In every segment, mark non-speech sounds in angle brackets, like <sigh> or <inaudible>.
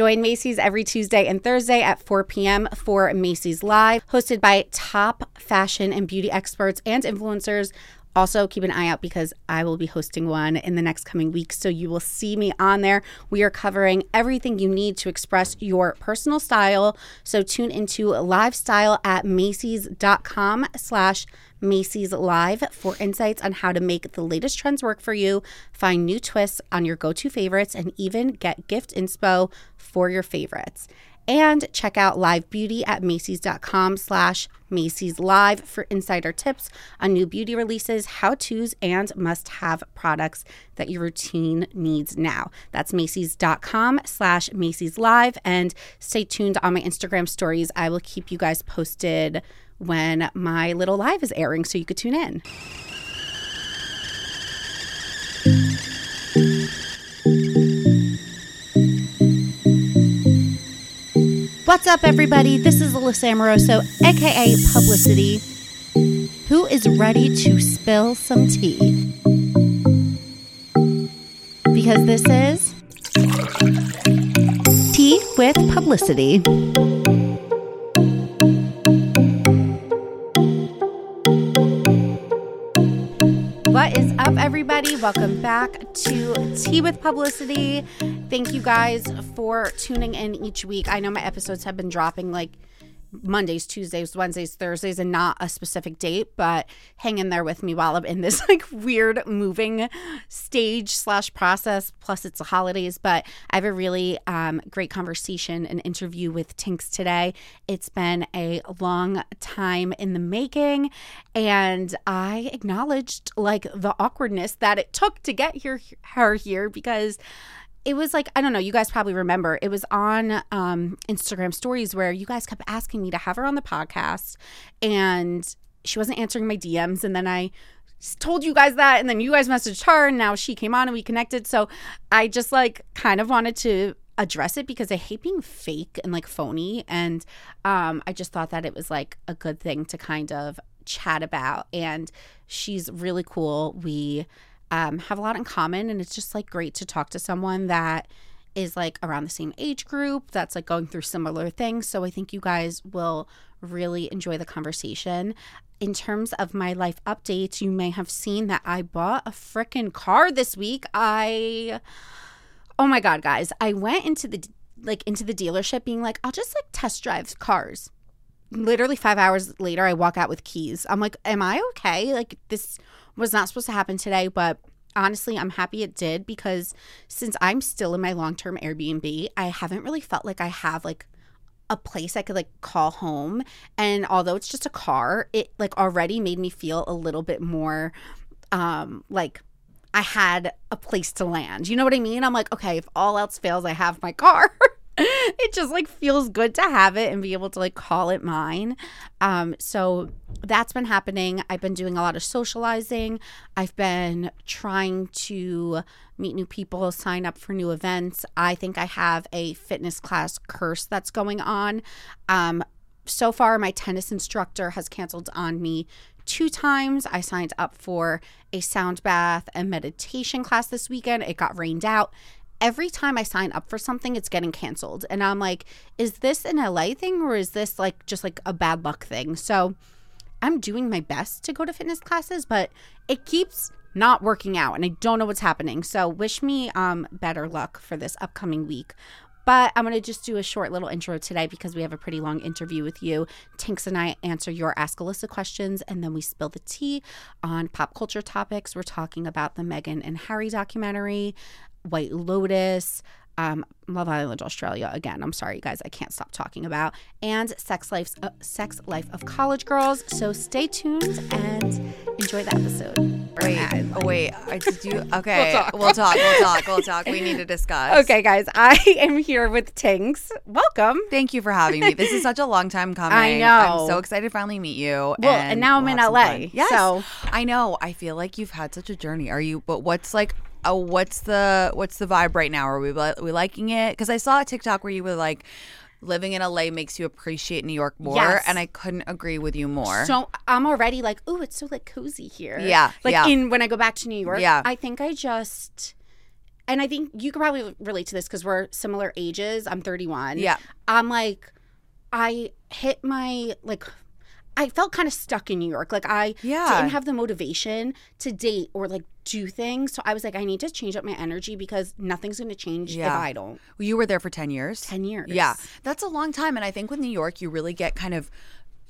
Join Macy's every Tuesday and Thursday at 4 p.m. for Macy's Live, hosted by top fashion and beauty experts and influencers. Also, keep an eye out because I will be hosting one in the next coming weeks. So you will see me on there. We are covering everything you need to express your personal style. So tune into live style at Macy's.com slash Macy's Live for insights on how to make the latest trends work for you, find new twists on your go to favorites, and even get gift inspo for your favorites. And check out Live Beauty at Macy's.com slash Macy's Live for insider tips on new beauty releases, how to's, and must have products that your routine needs now. That's Macy's.com slash Macy's Live. And stay tuned on my Instagram stories. I will keep you guys posted when my little live is airing so you could tune in. What's up, everybody? This is Alyssa Amoroso, aka Publicity, who is ready to spill some tea. Because this is Tea with Publicity. What is up, everybody? Welcome back to Tea with Publicity. Thank you guys for tuning in each week. I know my episodes have been dropping like Mondays, Tuesdays, Wednesdays, Thursdays, and not a specific date, but hang in there with me while I'm in this <laughs> like weird moving stage slash process. Plus, it's the holidays, but I have a really um, great conversation and interview with Tinx today. It's been a long time in the making, and I acknowledged like the awkwardness that it took to get here her here because it was like I don't know. You guys probably remember it was on um, Instagram stories where you guys kept asking me to have her on the podcast, and she wasn't answering my DMs, and then I told you guys that, and then you guys messaged her, and now she came on and we connected. So I just like kind of wanted to address it because I hate being fake and like phony, and um, I just thought that it was like a good thing to kind of chat about, and she's really cool. We um, have a lot in common. And it's just like great to talk to someone that is like around the same age group that's like going through similar things. So I think you guys will really enjoy the conversation. In terms of my life updates, you may have seen that I bought a freaking car this week. I, oh my God, guys, I went into the, like, into the dealership being like, I'll just like test drive cars. Literally five hours later, I walk out with keys. I'm like, am I okay? Like, this was not supposed to happen today, but honestly, I'm happy it did because since I'm still in my long term Airbnb, I haven't really felt like I have like a place I could like call home. And although it's just a car, it like already made me feel a little bit more um like I had a place to land. You know what I mean? I'm like, okay, if all else fails, I have my <laughs> car. <laughs> it just like feels good to have it and be able to like call it mine. Um, so that's been happening. I've been doing a lot of socializing. I've been trying to meet new people, sign up for new events. I think I have a fitness class curse that's going on. Um, so far, my tennis instructor has canceled on me two times. I signed up for a sound bath and meditation class this weekend. It got rained out every time I sign up for something, it's getting canceled. And I'm like, is this an LA thing or is this like just like a bad luck thing? So I'm doing my best to go to fitness classes, but it keeps not working out and I don't know what's happening. So wish me um better luck for this upcoming week. But I'm going to just do a short little intro today because we have a pretty long interview with you. Tinx and I answer your Ask Alyssa questions and then we spill the tea on pop culture topics. We're talking about the Meghan and Harry documentary, White Lotus, um, Love Island Australia again. I'm sorry, you guys, I can't stop talking about and Sex Life, uh, Sex Life of College Girls. So stay tuned and enjoy the episode. Wait, oh, wait, I did you? <laughs> Okay, we'll talk. we'll talk. We'll talk. We'll talk. We need to <laughs> discuss. Okay, guys, I <laughs> am here with Tinx. Welcome. Thank you for having me. This is such a long time coming. I know. I'm so excited to finally meet you. Well, and, and now I'm we'll in have some LA. Yes, So I know. I feel like you've had such a journey. Are you? But what's like? Oh, what's the what's the vibe right now? Are we li- we liking it? Because I saw a TikTok where you were like, living in LA makes you appreciate New York more, Yes. and I couldn't agree with you more. So I'm already like, oh, it's so like cozy here. Yeah, Like yeah. in when I go back to New York. Yeah. I think I just and I think you could probably relate to this because we're similar ages. I'm 31. Yeah. I'm like, I hit my like. I felt kind of stuck in New York. Like I Yeah. didn't have the motivation to date or like do things. So I was like, I need to change up my energy because nothing's going to change if I don't. You were there for 10 years? 10 years. Yeah, that's a long time, and I think with New York, you really get kind of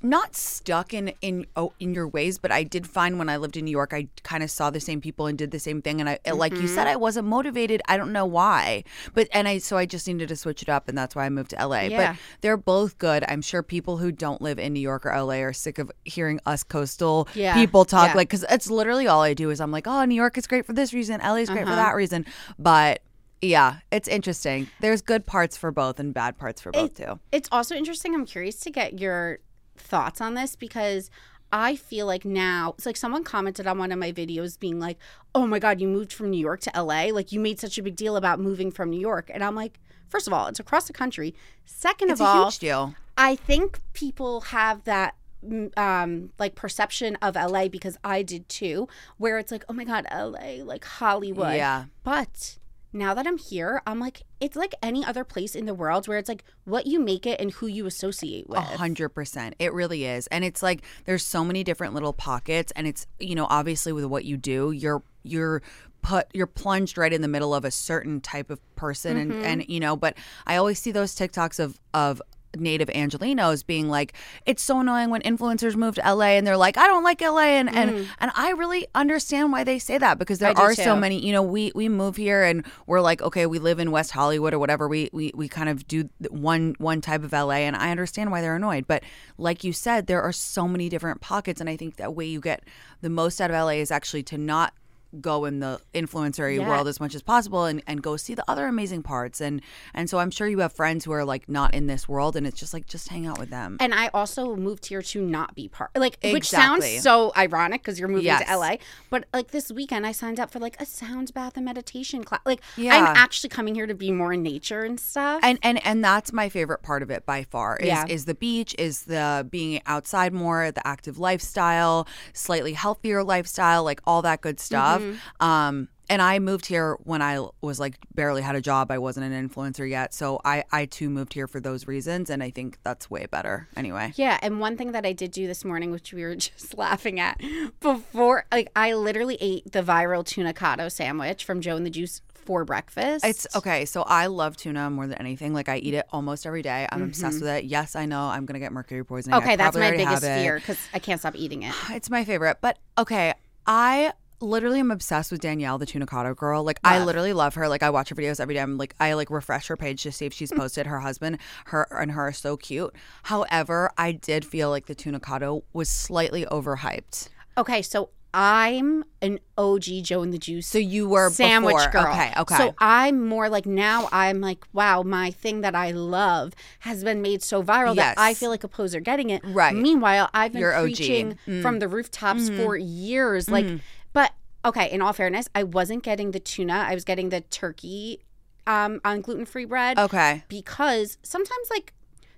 not stuck in in oh, in your ways. But I did find when I lived in New York, I kind of saw the same people and did the same thing, and I like you Mm-hmm. said, I wasn't motivated. I don't know why, but and I so I just needed to switch it up, and that's why I moved to LA. Yeah. But they're both good. I'm sure people who don't live in New York or LA are sick of hearing us coastal Yeah, people talk yeah. like because it's literally all I do is I'm like, oh, New York is great for this reason, LA is great Uh-huh. for that reason, but. Yeah, it's interesting. There's good parts for both and bad parts for both too. It's also interesting. I'm curious to get your thoughts on this because I feel like now it's like someone commented on one of my videos being like, "Oh my god, you moved from New York to LA. Like you made such a big deal about moving from New York." And I'm like, first of all, it's across the country. Second It's of all, huge deal. I think people have that mm, um like perception of LA because I did too where it's like oh my god LA like Hollywood Yeah. but now that I'm here I'm like it's like any other place in the world where it's like what you make it and who you associate with A hundred percent. It really is. And it's like there's so many different little pockets and it's you know, obviously with what you do, you're you're put you're plunged right in the middle of a certain type of person and mm-hmm. and you know, but I always see those TikToks of of native Angelenos being like it's so annoying when influencers move to LA and they're like I don't like LA and and mm. and I really understand why they say that because there I are so many you know we we move here and we're like okay we live in West Hollywood or whatever. We we we kind of do one one type of LA and I understand why they're annoyed. But like you said there are so many different pockets and I think that way you get the most out of LA is actually to not go in the influencer Yeah. world as much as possible and, and go see the other amazing parts and and so I'm sure you have friends who are like not in this world and it's just like just hang out with them and I also moved here to not be part like which sounds so ironic because you're moving Yes. to LA but like this weekend I signed up for like a sound bath and meditation class like Yeah. I'm actually coming here to be more in nature and stuff and and and that's my favorite part of it by far is Yeah. is the beach is the being outside more the active lifestyle slightly healthier lifestyle like all that good stuff Mm-hmm. Um and I moved here when I was like barely had a job. I wasn't an influencer yet. So I, I too moved here for those reasons. And I think that's way better anyway. Yeah, and one thing that I did do this morning, which we were <laughs> just laughing at before, like I literally ate the viral Tunacado sandwich from Joe and the Juice for breakfast. It's okay. So I love tuna more than anything. Like I eat it almost every day. I'm obsessed with it. Yes, I know I'm going to get mercury poisoning. Mm-hmm. okay. That's my biggest fear because I can't stop eating it. <sighs> It's my favorite. But okay, I literally am obsessed with Danielle, the Tunacado girl. Like I literally love her. Like I watch her videos every day. I'm like I like refresh her page to see if she's mm. posted her husband. Her and her are so cute. However, I did feel like the Tunacado was slightly overhyped. Okay, so I'm an OG Joe and the Juice. So you were sandwich before. girl. Okay, okay. So I'm more like now I'm like, wow, my thing that I love has been made so viral that I feel like a poser getting it. Right. Meanwhile, I've been You're OG. preaching from mm. the rooftops mm. for years. Like, but okay, in all fairness, I wasn't getting the tuna. I was getting the turkey um, on gluten free bread okay. because sometimes like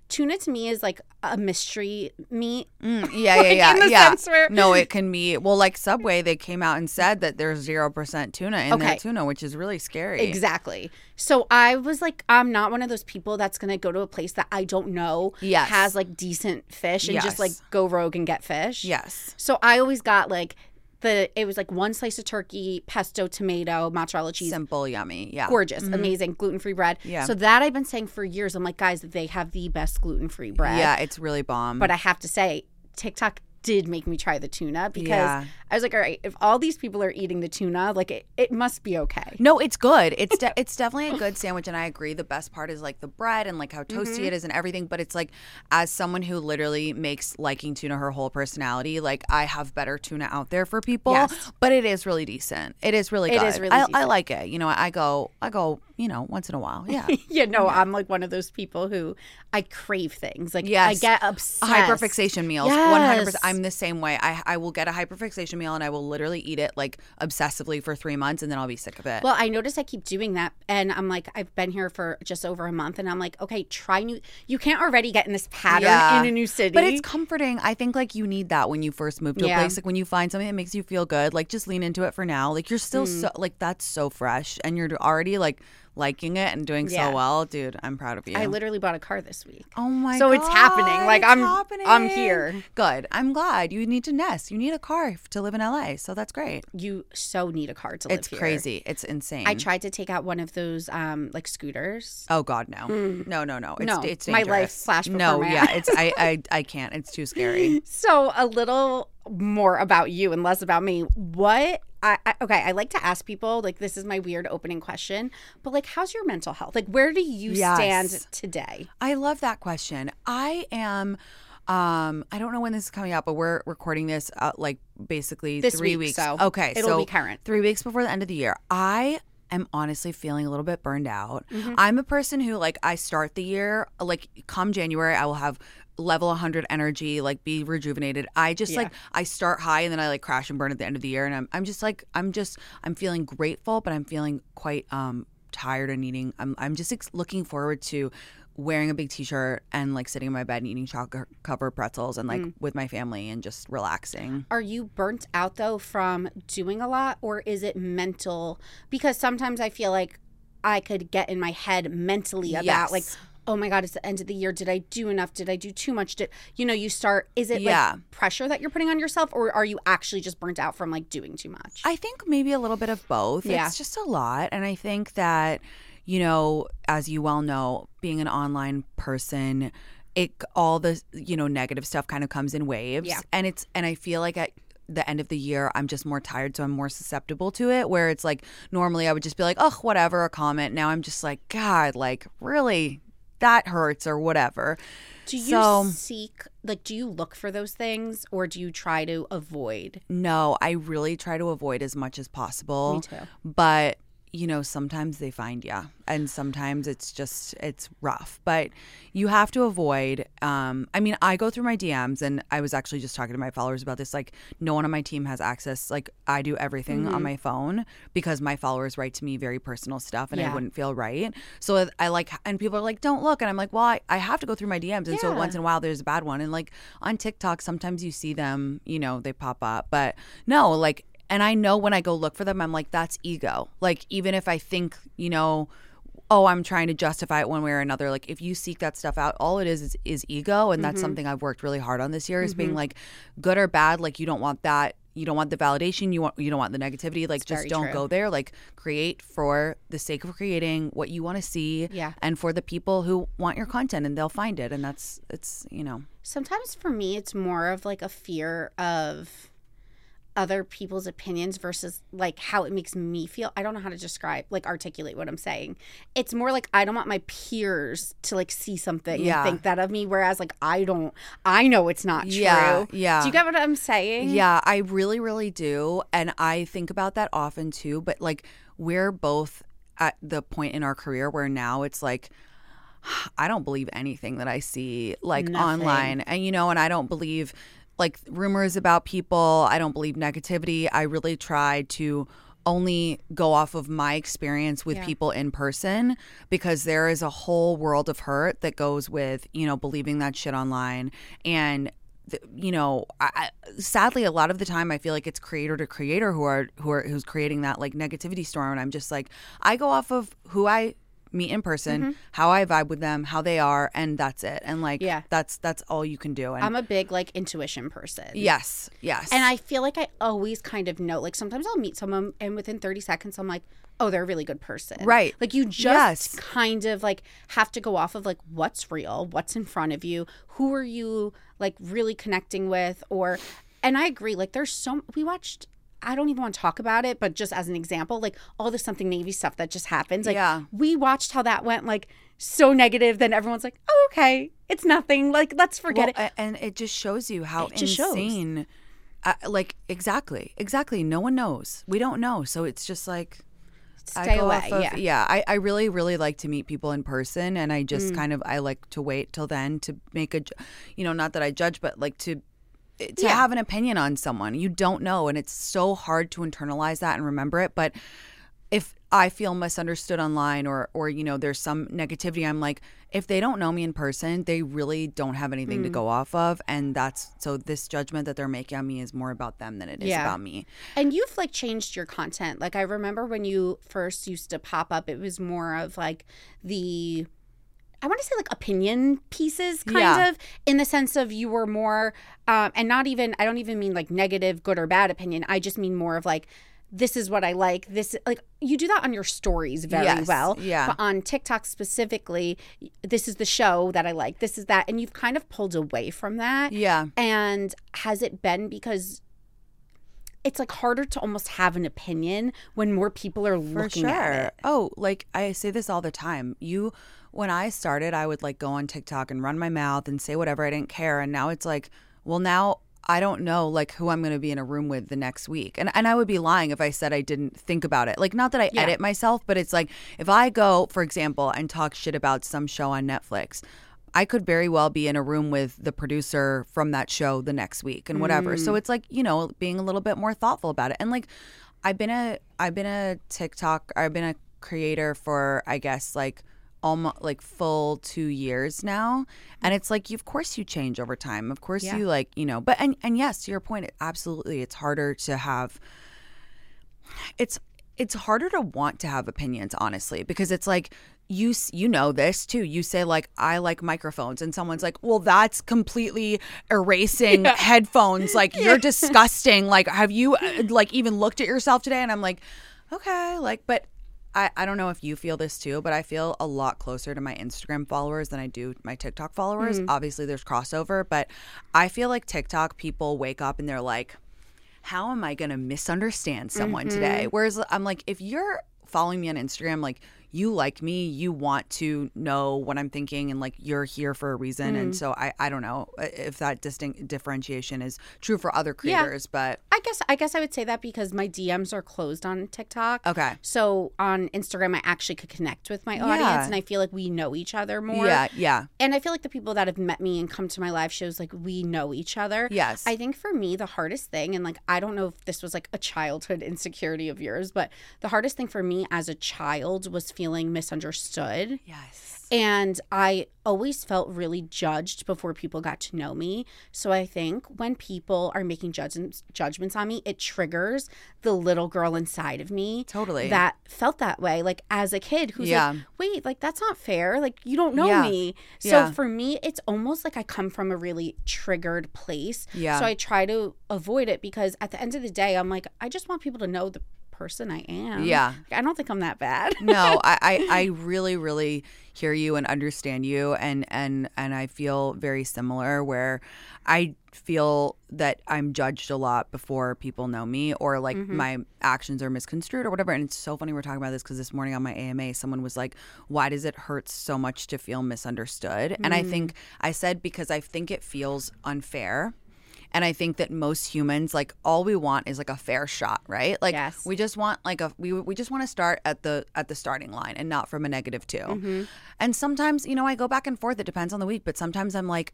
tuna to me is like a mystery meat. Mm, <laughs> yeah, yeah, Like, yeah, yeah. sense where- no, it can be well, like Subway. They came out and said that there's zero percent tuna in their Okay. tuna, which is really scary. Exactly. So I was like, I'm not one of those people that's gonna go to a place that I don't know Yes. has like decent fish and just like go rogue and get fish. Yes. So I always got like the it was like one slice of turkey, pesto, tomato, mozzarella cheese. Simple, yummy. Yeah. Gorgeous, mm-hmm. amazing, gluten free bread. Yeah. So that I've been saying for years. I'm like, guys, they have the best gluten free bread. Yeah, it's really bomb. But I have to say, TikTok did make me try the tuna because Yeah. I was like, all right, if all these people are eating the tuna, like it, it must be okay. No, it's good. It's de- <laughs> it's definitely a good sandwich, and I agree. The best part is like the bread and like how toasty Mm-hmm. it is and everything. But it's like, as someone who literally makes liking tuna her whole personality, like I have better tuna out there for people. Yes. But it is really decent. It is really It good. is really I, I like it. You know, I go, I go. You know, once in a while. <laughs> Yeah. you know, I'm like one of those people who I crave things. Like I get obsessed. Hyperfixation meals. Yes. percent. I'm the same way. I I will get a hyperfixation meal and I will literally eat it like obsessively for three months and then I'll be sick of it. Well, I notice I keep doing that, and I'm like, I've been here for just over a month, and I'm like, okay, try new. You can't already get in this pattern Yeah. in a new city. But it's comforting. I think like you need that when you first move to Yeah. a place. Like when you find something that makes you feel good, like just lean into it for now. Like you're still Mm. so like that's so fresh and you're already like liking it and doing Yeah. so well, dude. I'm proud of you. I literally bought a car this week. Oh my So god. it's happening. Like, it's I'm- I'm here. Good. I'm glad. You need to nest. You need a car to live in LA. So that's great. You so need a car to live It's here. crazy. It's insane. I tried to take out one of those um like scooters. Oh God, no, no, no, no! It's, No, it's my life dangerous. flashed before No, my yeah, it's I, I, I can't. It's too scary. <laughs> So a little more about you and less about me. What I, I okay, I like to ask people like this is my weird opening question, but like how's your mental health? Like where do you Yes. stand today? I love that question. I am. Um, I don't know when this is coming out, but we're recording this uh, like basically This three week, weeks. so okay, it'll so be current. Three weeks before the end of the year. I am honestly feeling a little bit burned out. Mm-hmm. I'm a person who like I start the year like come January I will have level 100 energy like be rejuvenated i just Yeah. like i start high and then i like crash and burn at the end of the year and i'm, I'm just like i'm just i'm feeling grateful but i'm feeling quite um tired and needing i'm, I'm just ex- looking forward to wearing a big t-shirt and like sitting in my bed and eating chocolate covered pretzels and like with my family and just relaxing Are you burnt out though from doing a lot or is it mental? Because sometimes I feel like I could get in my head mentally about Yes. like oh my god it's the end of the year did i do enough did i do too much did you know you start is it Yeah. like pressure that you're putting on yourself or are you actually just burnt out from like doing too much I think maybe a little bit of both. Yeah. It's just a lot. And I think that, you know, as you well know, being an online person, it all the, you know, negative stuff kind of comes in waves. Yeah. And it's and I feel like at the end of the year I'm just more tired so I'm more susceptible to it where it's like normally I would just be like, "Oh, whatever, a comment." Now I'm just like, "God, like really that hurts or whatever." do you So- seek like do you look for those things or do you try to avoid No, I really try to avoid as much as possible. Me too. But you know, sometimes they find you, and sometimes it's just it's rough. But you have to avoid. Um, I mean, I go through my DMs, and I was actually just talking to my followers about this. Like, no one on my team has access. Like, I do everything Mm-hmm. on my phone because my followers write to me very personal stuff, and Yeah. I wouldn't feel right. So I like, and people are like, "Don't look," and I'm like, "Well, I, I have to go through my DMs, and so once in a while there's a bad one." And like on TikTok, sometimes you see them, you know, they pop up, but no, like and I know when I go look for them, I'm like, that's ego. Like, even if I think, you know, oh, I'm trying to justify it one way or another, like, if you seek that stuff out, all it is is, is ego. And that's mm-hmm. something I've worked really hard on this year is being mm-hmm. like, good or bad, like, you don't want that. You don't want the validation. You want you don't want the negativity. Like, just don't true. go there. Like, create for the sake of creating what you want to see, Yeah. and for the people who want your content, and they'll find it. And that's it's you know, sometimes for me it's more of like a fear of other people's opinions versus like how it makes me feel i don't know how to describe like articulate what i'm saying it's more like i don't want my peers to like see something Yeah. and think that of me whereas like i don't i know it's not true Yeah, yeah. do you get what i'm saying Yeah, I really, really do. And I think about that often too. But like, we're both at the point in our career where now it's like, <sighs> I don't believe anything that I see like Nothing. online. And, you know, and I don't believe like rumors about people. I don't believe negativity. I really try to only go off of my experience with Yeah. people in person because there is a whole world of hurt that goes with, you know, believing that shit online. And you know, I, I, sadly, a lot of the time, I feel like it's creator to creator who are who are who's creating that like negativity storm, and I'm just like, I go off of who I meet in person, Mm-hmm. how I vibe with them, how they are, and that's it. And like, Yeah. that's that's all you can do. And i'm a big like intuition person yes, yes, And I feel like I always kind of know. Like sometimes I'll meet someone and within 30 seconds I'm like, oh, they're a really good person. Right. Like you just Yes. kind of like have to go off of like what's real, what's in front of you, who are you like really connecting with or and I agree like there's so we watched I don't even want to talk about it, but just as an example, like all this something Navy stuff that just happens. Like Yeah. we watched how that went like so negative, then everyone's like, Oh, okay. It's nothing. Like, let's forget Well, it. and it just shows you how It insane. Uh, like exactly, exactly. No one knows. We don't know. So it's just like stay away. off of- yeah. yeah. I, I really, really like to meet people in person, and I Mm. just kind of I like to wait till then to make a, you know, not that I judge, but like to to Yeah. have an opinion on someone. You don't know, and it's so hard to internalize that and remember it. But if I feel misunderstood online, or or you know, there's some negativity, I'm like, if they don't know me in person, they really don't have anything to Mm. go off of, and that's so this judgment that they're making on me is more about them than it is Yeah. about me. And you've like changed your content. Like I remember when you first used to pop up, it was more of like the I want to say like opinion pieces, kind Yeah. of, in the sense of you were more, um, and not even, I don't even mean like negative, good or bad opinion. I just mean more of like, this is what I like. This, like, you do that on your stories very Yes, well. yeah. But on TikTok specifically, this is the show that I like. This is that. And you've kind of pulled away from that. Yeah. And has it been because it's like harder to almost have an opinion when more people are For looking at it? Oh, like I say this all the time. You, when I started, I would like go on TikTok and run my mouth and say whatever. I didn't care. And now it's like, well, now I don't know like who I'm going to be in a room with the next week. And and I would be lying if I said I didn't think about it. Like not that I Yeah. edit myself, but it's like if I go, for example, and talk shit about some show on Netflix. I could very well be in a room with the producer from that show the next week and whatever. So mm. it's like, you know, being a little bit more thoughtful about it. And like I've been a I've been a TikTok I've been a creator for I guess like almost like full 2 years now. And it's like you of course you change over time. Of course Yeah. you like, you know, but and and yes, to your point, absolutely it's harder to have it's it's harder to want to have opinions honestly because it's like you you know this too you say like i like microphones and someone's like well that's completely erasing headphones like <laughs> you're disgusting like have you uh, like even looked at yourself today and i'm like okay like but I, I don't know if you feel this too, but I feel a lot closer to my Instagram followers than I do my TikTok followers. Mm. Obviously, there's crossover, but I feel like TikTok people wake up and they're like, how am I going to misunderstand someone today? Mm-hmm. Whereas I'm like, if you're following me on Instagram, like you like me, you want to know what I'm thinking, and like you're here for a reason. And mm. so I, I don't know uh, if that distinct differentiation is true for other creators, Yeah. but I guess I guess I would say that because my DMs are closed on TikTok. okay. So on Instagram, I actually could connect with my Yeah. audience, and I feel like we know each other more. Yeah, yeah, And I feel like the people that have met me and come to my live shows, like we know each other. yes. I think for me, the hardest thing, and like, I don't know if this was like a childhood <laughs> insecurity of yours, but the hardest thing for me as a child was feeling misunderstood. yes. And I always felt really judged before people got to know me. So I think when people are making judgments judgments on me, it triggers the little girl inside of me Totally. that felt that way. Like as a kid who's Yeah. like, wait, like that's not fair. Like you don't know Yeah. me. So Yeah. for me, it's almost like I come from a really triggered place. Yeah. So I try to avoid it because at the end of the day, I'm like, I just want people to know the person I am. Yeah. Like, I don't think I'm that bad. no, I, <laughs> I, I really, really hear you and understand you and, and and I feel very similar where I feel that I'm judged a lot before people know me or like mm-hmm. my actions are misconstrued or whatever. And it's so funny we're talking about this because this morning on my AMA, someone was like, Why does it hurt so much to feel misunderstood? And I think mm. I said because I think it feels unfair. And I think that most humans, like, all we want is like a fair shot, right? Like, Yes. we just want like a we we just want to start at the at the starting line and not from a negative 2 mm-hmm. And sometimes, you know, I go back and forth. It depends on the week, but sometimes I'm like.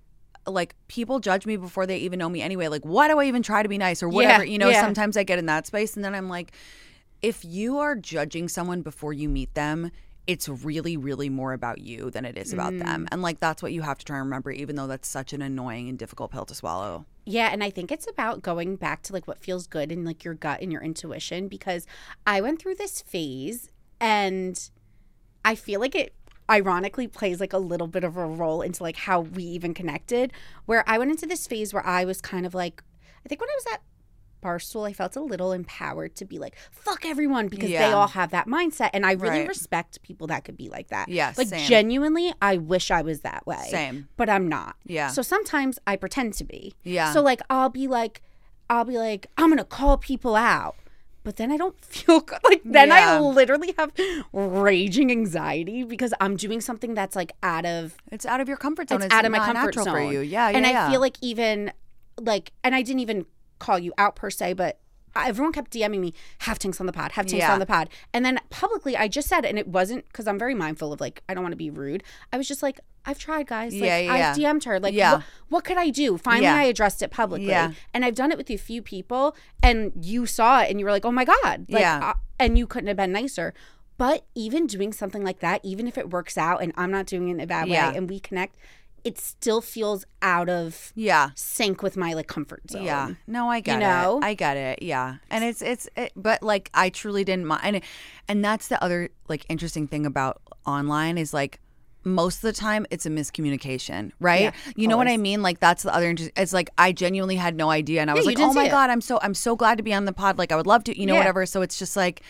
Like people judge me before they even know me anyway. Like, why do I even try to be nice or whatever? you know, yeah. sometimes I get in that space, and then I'm like, if you are judging someone before you meet them, it's really, really more about you than it is about Mm. them. And like that's what you have to try and remember, even though that's such an annoying and difficult pill to swallow. Yeah, and I think it's about going back to like what feels good and like your gut and your intuition because I went through this phase and I feel like it ironically plays like a little bit of a role into like how we even connected where I went into this phase where I was kind of like I think when I was at Barstool I felt a little empowered to be like fuck everyone because they all have that mindset and I really Right. respect people that could be like that. Yes, Like same. genuinely I wish I was that way. Same. But I'm not. Yeah. So sometimes I pretend to be. Yeah. So like I'll be like I'll be like I'm going to call people out. But then I don't <laughs> feel good. Like then I literally have raging anxiety because I'm doing something that's like out of It's out of your comfort zone. it's, It's, out of my comfort zone for you. Yeah, yeah. and I feel like even like and I didn't even call you out per se, but everyone kept DMing me, have Tinx on the pod, have Tinx Yeah. on the pod. And then publicly, I just said, and it wasn't because I'm very mindful of like, I don't want to be rude. I was just like, I've tried, guys. Like, Yeah, yeah, I've. DM'd her. Like, Yeah. what, what could I do? Finally, Yeah. I addressed it publicly. Yeah. And I've done it with a few people, and you saw it and you were like, oh my God. Like, Yeah. uh, and you couldn't have been nicer. But even doing something like that, even if it works out and I'm not doing it in a bad way and we connect, it still feels out of Yeah. sync with my like comfort zone. Yeah. No, I get you know? it. I get it. Yeah. And it's it's it, but like I truly didn't mind and, and that's the other like interesting thing about online is like most of the time it's a miscommunication, right? Yeah, you know what I mean? Like that's the other inter- it's like I genuinely had no idea and I was like, "Oh my see it. god, I'm so I'm so glad to be on the pod. Like I would love to, you know Yeah. whatever." So it's just like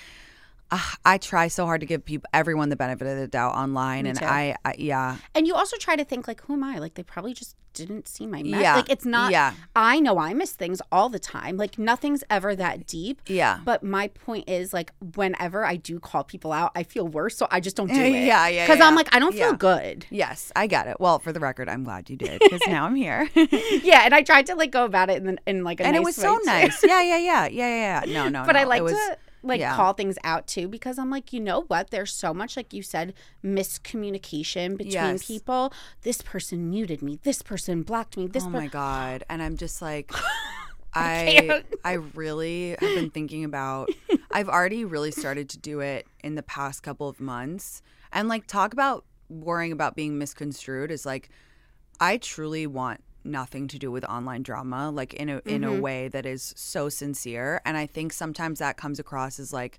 uh, I try so hard to give people everyone the benefit of the doubt online and. I, I yeah. And you also try to think like, who am I? Like they probably just didn't see my mess. Yeah. Like it's not. Yeah. I know I miss things all the time. Like nothing's ever that deep. Yeah. But my point is like whenever I do call people out, I feel worse, so I just don't do it. Yeah, yeah, Because I'm like I don't feel Yeah. good. Yes, I get it. Well, for the record, I'm glad you did because now I'm here. <laughs> yeah, and I tried to like go about it in, in like a and nice it was so nice. Yeah, yeah, yeah, yeah, yeah. yeah. No, no, <laughs> but no. I like it was, to like yeah. call things out too because I'm like, you know what? There's so much, like you said, miscommunication between Yes. people. This person muted me. This person blocked me. This Oh per- my god! And I'm just like, <laughs> I I. I really have been thinking about. <laughs> I've already really started to do it in the past couple of months, and like talk about worrying about being misconstrued is like, I truly want nothing to do with online drama like in a in Mm-hmm. a way that is so sincere and i think sometimes that comes across as like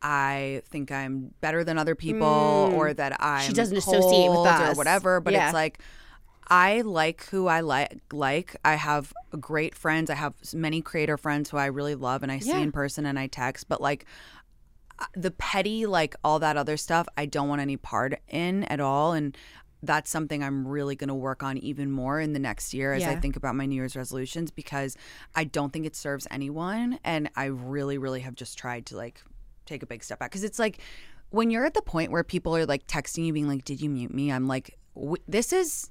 I think I'm better than other people, or that I'm Mm. doesn't associate with us. or whatever. But Yeah. it's like I like who I like. Like I have great friends. I have many creator friends who I really love and I see in person and I text. But like uh, the petty, like all that other stuff, I don't want any part in at all. And that's something I'm really going to work on even more in the next year as I think about my New Year's resolutions because I don't think it serves anyone. And I really, really have just tried to like take a big step back because it's like when you're at the point where people are like texting you being like did you mute me i'm like w- this is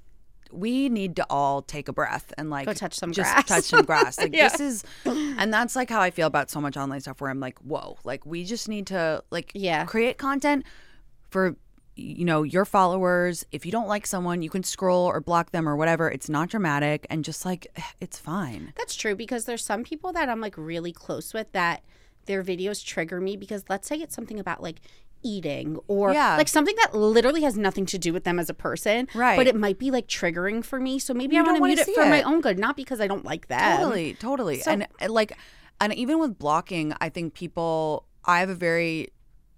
we need to all take a breath and like Go touch some just grass. touch some grass <laughs> like Yeah. this is and that's like how i feel about so much online stuff where i'm like whoa like we just need to like Yeah. create content for you know your followers if you don't like someone you can scroll or block them or whatever it's not dramatic and just like <sighs> it's fine That's true because there's some people that I'm like really close with that their videos trigger me because let's say it's something about like eating or Yeah. like something that literally has nothing to do with them as a person. Right. But it might be like triggering for me. So maybe You I want to mute it for my own good, not because I don't like them. Totally, totally. so- and uh, like, and even with blocking, I think people. I have a very,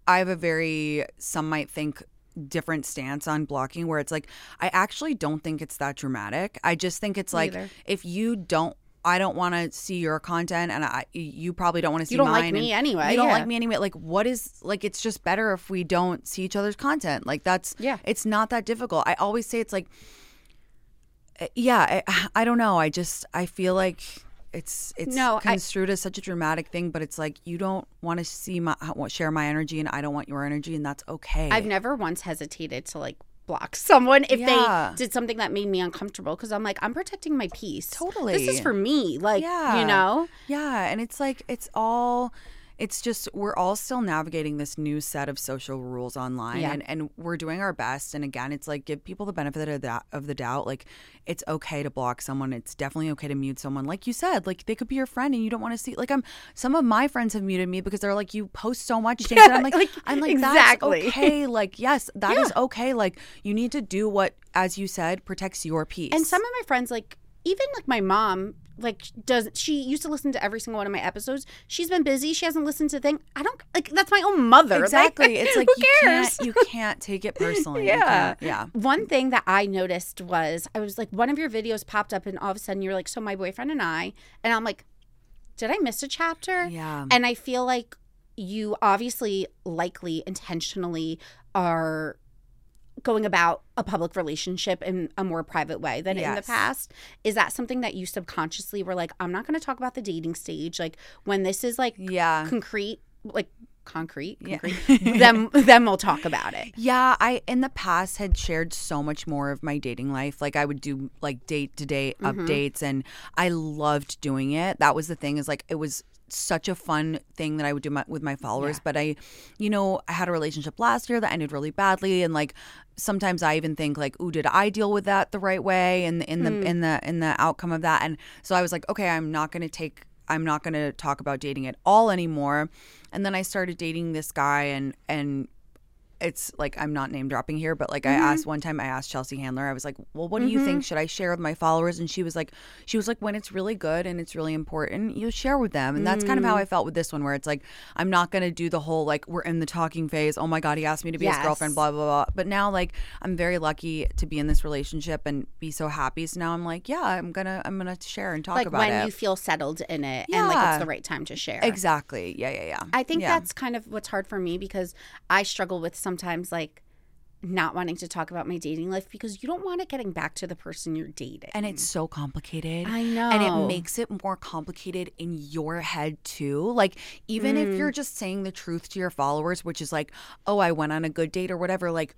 I have a very. Some might think different stance on blocking where it's like I actually don't think it's that dramatic. I just think it's like if you don't I don't want to see your content and I you probably don't want to see don't mine like me anyway, You don't yeah. like me anyway. Like what is like it's just better if we don't see each other's content. Like that's Yeah. it's not that difficult. I always say it's like uh, yeah, I, I don't know. I just I feel like it's it's No, I- construed as such a dramatic thing, but it's like you don't want to see my share my energy, and I don't want your energy, and that's okay. I've never once hesitated to like block <laughs> someone if Yeah. they did something that made me uncomfortable because I'm like, I'm protecting my peace. Totally. This is for me. Like, Yeah. you know? Yeah, and it's like it's all it's just we're all still navigating this new set of social rules online Yeah. and, and we're doing our best. And again it's like give people the benefit of that of the doubt. Like it's okay to block someone. It's definitely okay to mute someone. Like you said like they could be your friend and you don't want to see like I'm some of my friends have muted me because they're like you post so much <laughs> things and I'm like, like, I'm like exactly. that's okay. Like yes that is Yeah. okay. Like you need to do what as you said protects your peace. And some of my friends, like even like my mom, like does she used to listen to every single one of my episodes. She's been busy. She hasn't listened to the thing. I don't like that's my own mother. Like, Exactly. <laughs> It's like who you cares? can't you <laughs> can't take it personally. Yeah. Yeah. One thing that I noticed was I was like, one of your videos popped up, and all of a sudden you're like, so my boyfriend and I, and I'm like, did I miss a chapter? Yeah. And I feel like you obviously, likely, intentionally are going about a public relationship in a more private way than in the past. Is that something that you subconsciously were like, I'm not going to talk about the dating stage? Like when this is like Yeah. concrete, like concrete, Yeah. concrete, <laughs> then then we'll talk about it. Yeah, I in the past had shared so much more of my dating life. Like I would do like date to date Mm-hmm. updates and I loved doing it. That was the thing is like it was such a fun thing that I would do my, with my followers. But I, you know, I had a relationship last year that ended really badly, and like sometimes I even think like, "Ooh, did I deal with that the right way?" And in the in the in the outcome of that, and so I was like, "Okay, I'm not going to take." I'm not going to talk about dating at all anymore. And then I started dating this guy and and it's like I'm not name dropping here, but like Mm-hmm. I asked one time, I asked Chelsea Handler, I was like, "Well, what do you think? Should I share with my followers?" And she was like, "She was like, when it's really good and it's really important, you share with them." And that's kind of how Mm. I felt with this one, where it's like I'm not gonna do the whole like we're in the talking phase. Oh my god, he asked me to be his girlfriend, blah blah blah. But now like I'm very lucky to be in this relationship and be so happy. So now I'm like, yeah, I'm gonna I'm gonna share and talk like about when it. When you feel settled in it and like it's the right time to share. exactly. Yeah, yeah, yeah. I think Yeah. that's kind of what's hard for me because I struggle with sometimes like not wanting to talk about my dating life because you don't want it getting back to the person you're dating. and it's so complicated. I know. And it makes it more complicated in your head too. Like, even if Mm. you're just saying the truth to your followers, which is like, oh, I went on a good date or whatever, like,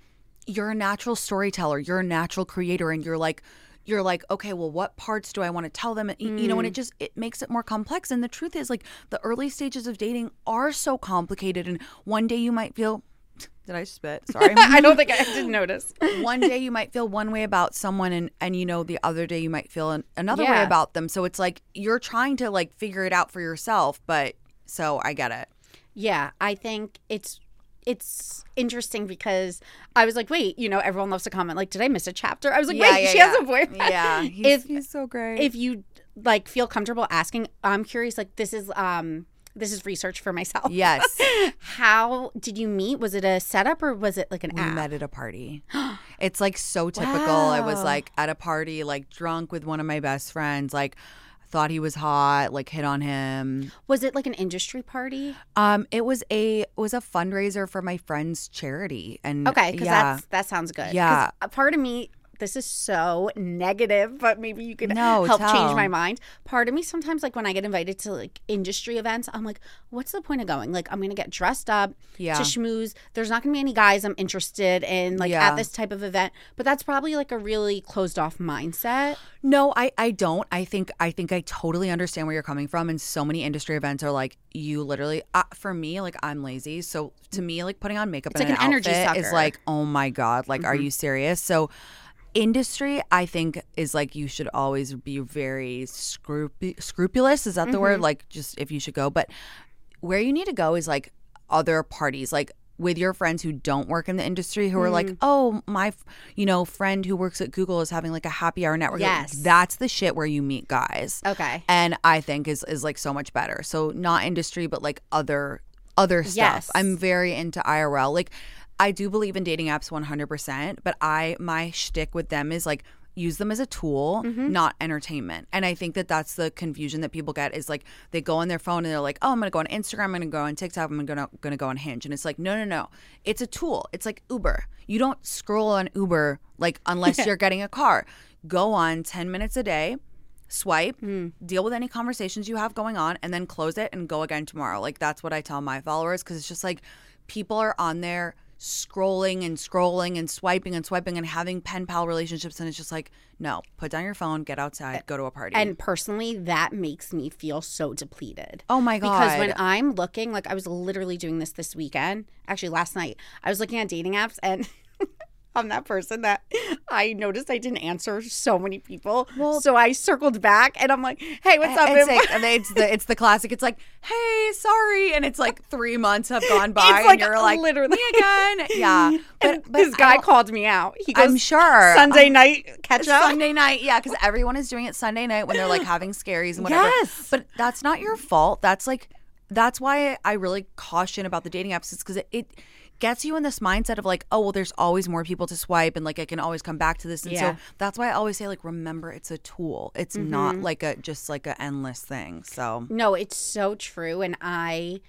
you're a natural storyteller, you're a natural creator, and you're like, you're like, okay, well, what parts do I want to tell them? Y- You know, and Mm. it just it makes it more complex. And the truth is, like, the early stages of dating are so complicated. And one day you might feel, did I spit? Sorry. <laughs> I don't think I <laughs> didn't notice. one day you might feel one way about someone and and you know the other day you might feel an, another way about them so it's like you're trying to like figure it out for yourself but so i get it Yeah, I think it's it's interesting because I was like, wait, you know, everyone loves to comment like, did I miss a chapter? I was like, wait, she has a boyfriend. yeah he's, If- he's so great if you like feel comfortable asking, I'm curious. Like, this is um this is research for myself. yes <laughs> How did you meet? Was it a setup or was it like an we app? met at a party <gasps> it's like so typical i was like at a party like drunk with one of my best friends like thought he was hot like hit on him Was it like an industry party? um it was a it was a fundraiser for my friend's charity and Okay, because yeah that's that sounds good. Yeah. a part of me. This is so negative, but maybe you could No, help tell. change my mind. Part of me sometimes, like when I get invited to like industry events, I'm like, what's the point of going? Like, I'm gonna get dressed up Yeah. to schmooze. There's not gonna be any guys I'm interested in, like Yeah. at this type of event. But that's probably like a really closed off mindset. No, I, I don't. I think I think I totally understand where you're coming from. And so many industry events are like you literally. Uh, for me, like I'm lazy, so to me, like putting on makeup It's and like an, an energy outfit is like, oh my god, like are you serious? So. Industry, I think, is like you should always be very scrupu- scrupulous. Is that the word? Mm-hmm. Like, just if you should go. But where you need to go is like other parties, like with your friends who don't work in the industry, who are like, mm-hmm. oh, my, f- you know, friend who works at Google is having like a happy hour network. Yes. that's the shit where you meet guys. Okay. And I think is is like so much better. So not industry, but like other other stuff. Yes. I'm very into IRL. Like I do believe in dating apps 100%, but I my shtick with them is like use them as a tool, Mm-hmm. not entertainment. And I think that that's the confusion that people get is like they go on their phone and they're like, "Oh, I'm going to go on Instagram, I'm going to go on TikTok, I'm going to going to go on Hinge." And it's like, "No, no, no. It's a tool. It's like Uber. You don't scroll on Uber like unless <laughs> you're getting a car. Go on 10 minutes a day." swipe, deal with any conversations you have going on, and then close it and go again tomorrow. Like that's what I tell my followers because it's just like people are on there scrolling and scrolling and swiping and swiping and having pen pal relationships, and it's just like, no, put down your phone, get outside, go to a party. And personally, that makes me feel so depleted. oh my god, Because when I'm looking, like I was literally doing this this weekend, actually last night, I was looking at dating apps and <laughs> I'm that person that I noticed I didn't answer so many people. so I circled back and I'm like, hey, what's up? it's, like, and it's the it's the classic. It's like, hey, sorry, and it's like three months have gone by, It's like and you're like, literally- me again, yeah. <laughs> But, but this guy called me out. He goes, I'm sure Sunday night catch up. Sunday night, yeah, because everyone is doing it Sunday night when they're like <gasps> having scaries and whatever. Yes. But that's not your fault. That's like, that's why I really caution about the dating apps, is because it, it gets you in this mindset of like, oh, well, there's always more people to swipe and like I can always come back to this. And Yeah. Mm-hmm. so that's why I always say, like, remember, it's a tool. It's not like a just like a endless thing. So No, it's so true. And I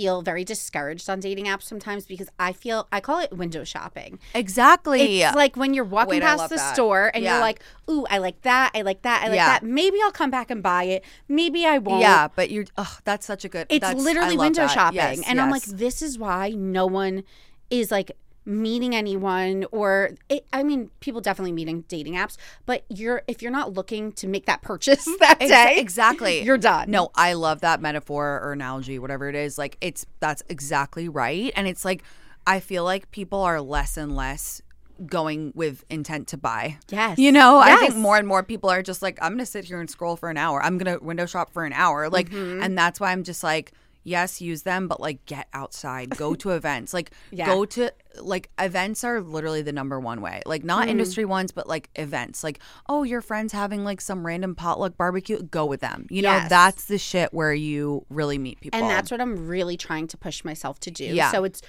feel very discouraged on dating apps sometimes because I feel, I call it window shopping. exactly. It's like when you're walking Wait, past the that. store and Yeah. you're like, ooh, I like that. I like that. I like Yeah. that. Maybe I'll come back and buy it. Maybe I won't. yeah, but you're, oh, that's such a good, It's that's, literally window that. shopping. Yes, and I'm like, this is why no one is like meeting anyone or it, I mean, people definitely meeting dating apps, but you're if you're not looking to make that purchase <laughs> that day, exactly. <laughs> you're done. No, I love that metaphor or analogy, whatever it is. Like it's that's exactly right. And it's like I feel like people are less and less going with intent to buy. Yes. You know, I think more and more people are just like, I'm gonna sit here and scroll for an hour. I'm gonna window shop for an hour. Like Mm-hmm. and that's why I'm just like, yes, use them, but like get outside. Go <laughs> to events. Like Yeah. go to like events are literally the number one way. Like not Mm-hmm. industry ones, but like events. Like, oh, your friend's having like some random potluck barbecue. Go with them. You know, that's the shit where you really meet people. and that's what I'm really trying to push myself to do. Yeah. So it's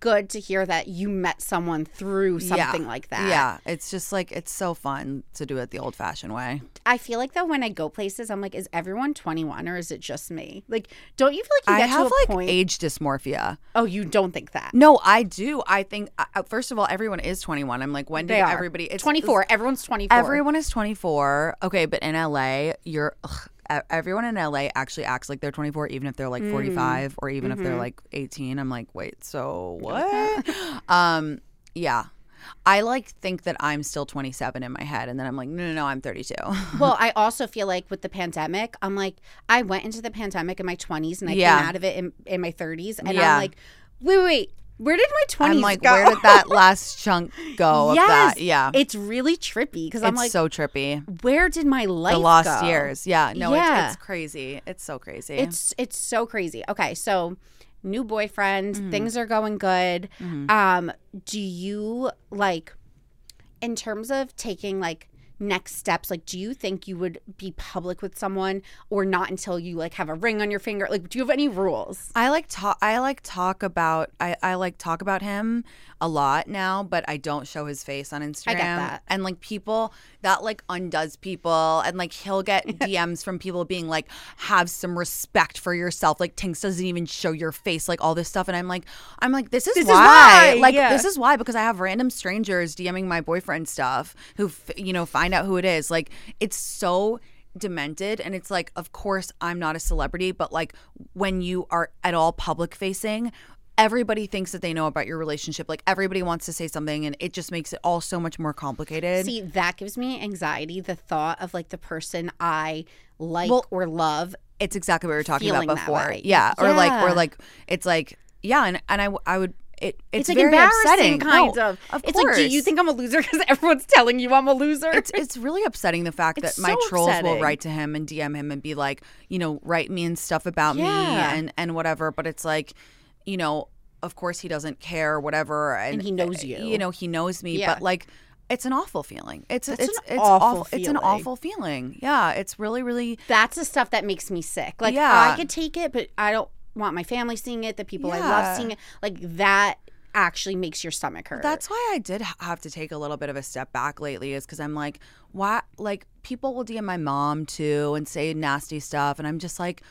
good to hear that you met someone through something like that. Yeah, it's just like it's so fun to do it the old fashioned way. I feel like though when I go places, I'm like, is everyone 21 or is it just me? Like, don't you feel like you I have like point? age dysmorphia. oh, you don't think that? No, I do. I think uh, first of all, everyone is 21. I'm like, when did everybody? It's 24. Everyone's 24. Everyone is 24. Okay, but in LA, you're ugh, everyone in LA actually acts like they're 24, even if they're like 45 or even if they're like 18. I'm like, wait, so what? <laughs> um, yeah. I like think that I'm still 27 in my head, and then I'm like, no, no, no, I'm 32. <laughs> well, I also feel like with the pandemic, I'm like, I went into the pandemic in my 20s and I Yeah. came out of it in, in my 30s. And Yeah. I'm like, wait, wait, wait, where did my 20s I'm like, go? where did that <laughs> last chunk go? yes. Of that? Yeah, It's really trippy because I'm like, so trippy. where did my life The lost go? years. Yeah, no, Yeah. It's, it's crazy. It's so crazy. It's it's so crazy. Okay, so new boyfriend, Mm-hmm. things are going good. Um, do you like in terms of taking like next steps, like do you think you would be public with someone or not until you like have a ring on your finger? Like do you have any rules? I like talk. I like talk about. I, I like talk about him a lot now, but I don't show his face on Instagram. I get that. And like people that like undoes people, and like he'll get <laughs> DMs from people being like, "Have some respect for yourself." Like Tinx doesn't even show your face, like all this stuff, and I'm like, I'm like, this is This is why. why, Like yeah. this is why because I have random strangers DMing my boyfriend stuff who f- you know find out who it is. Like it's so demented and it's like of course I'm not a celebrity but like when you are at all public facing everybody thinks that they know about your relationship like everybody wants to say something and it just makes it all so much more complicated See, that gives me anxiety, the thought of like the person I like Well, or love. it's exactly what we were talking about before way. yeah or like or like it's like yeah and, and I, I would it, it's, It's, like very embarrassing, upsetting kind No, of. of It's course. like, do you think I'm a loser <laughs> because everyone's telling you I'm a loser? it's it's really upsetting the fact It's that my so trolls upsetting. will write to him and DM him and be like, you know, write me and stuff about me and and whatever. But it's like, you know, of course he doesn't care, whatever, and, And he knows uh, you. You know, he knows me, Yeah. but like. It's an awful feeling. It's It's it's an it's awful It's an feeling. awful feeling. Yeah, it's really really that's the stuff that makes me sick. Like Yeah. I could take it, but I don't want my family seeing it. The people I love seeing it. Like that actually makes your stomach hurt. That's why I did have to take a little bit of a step back lately, is because I'm like, why? Like, people will DM my mom too and say nasty stuff, and I'm just like,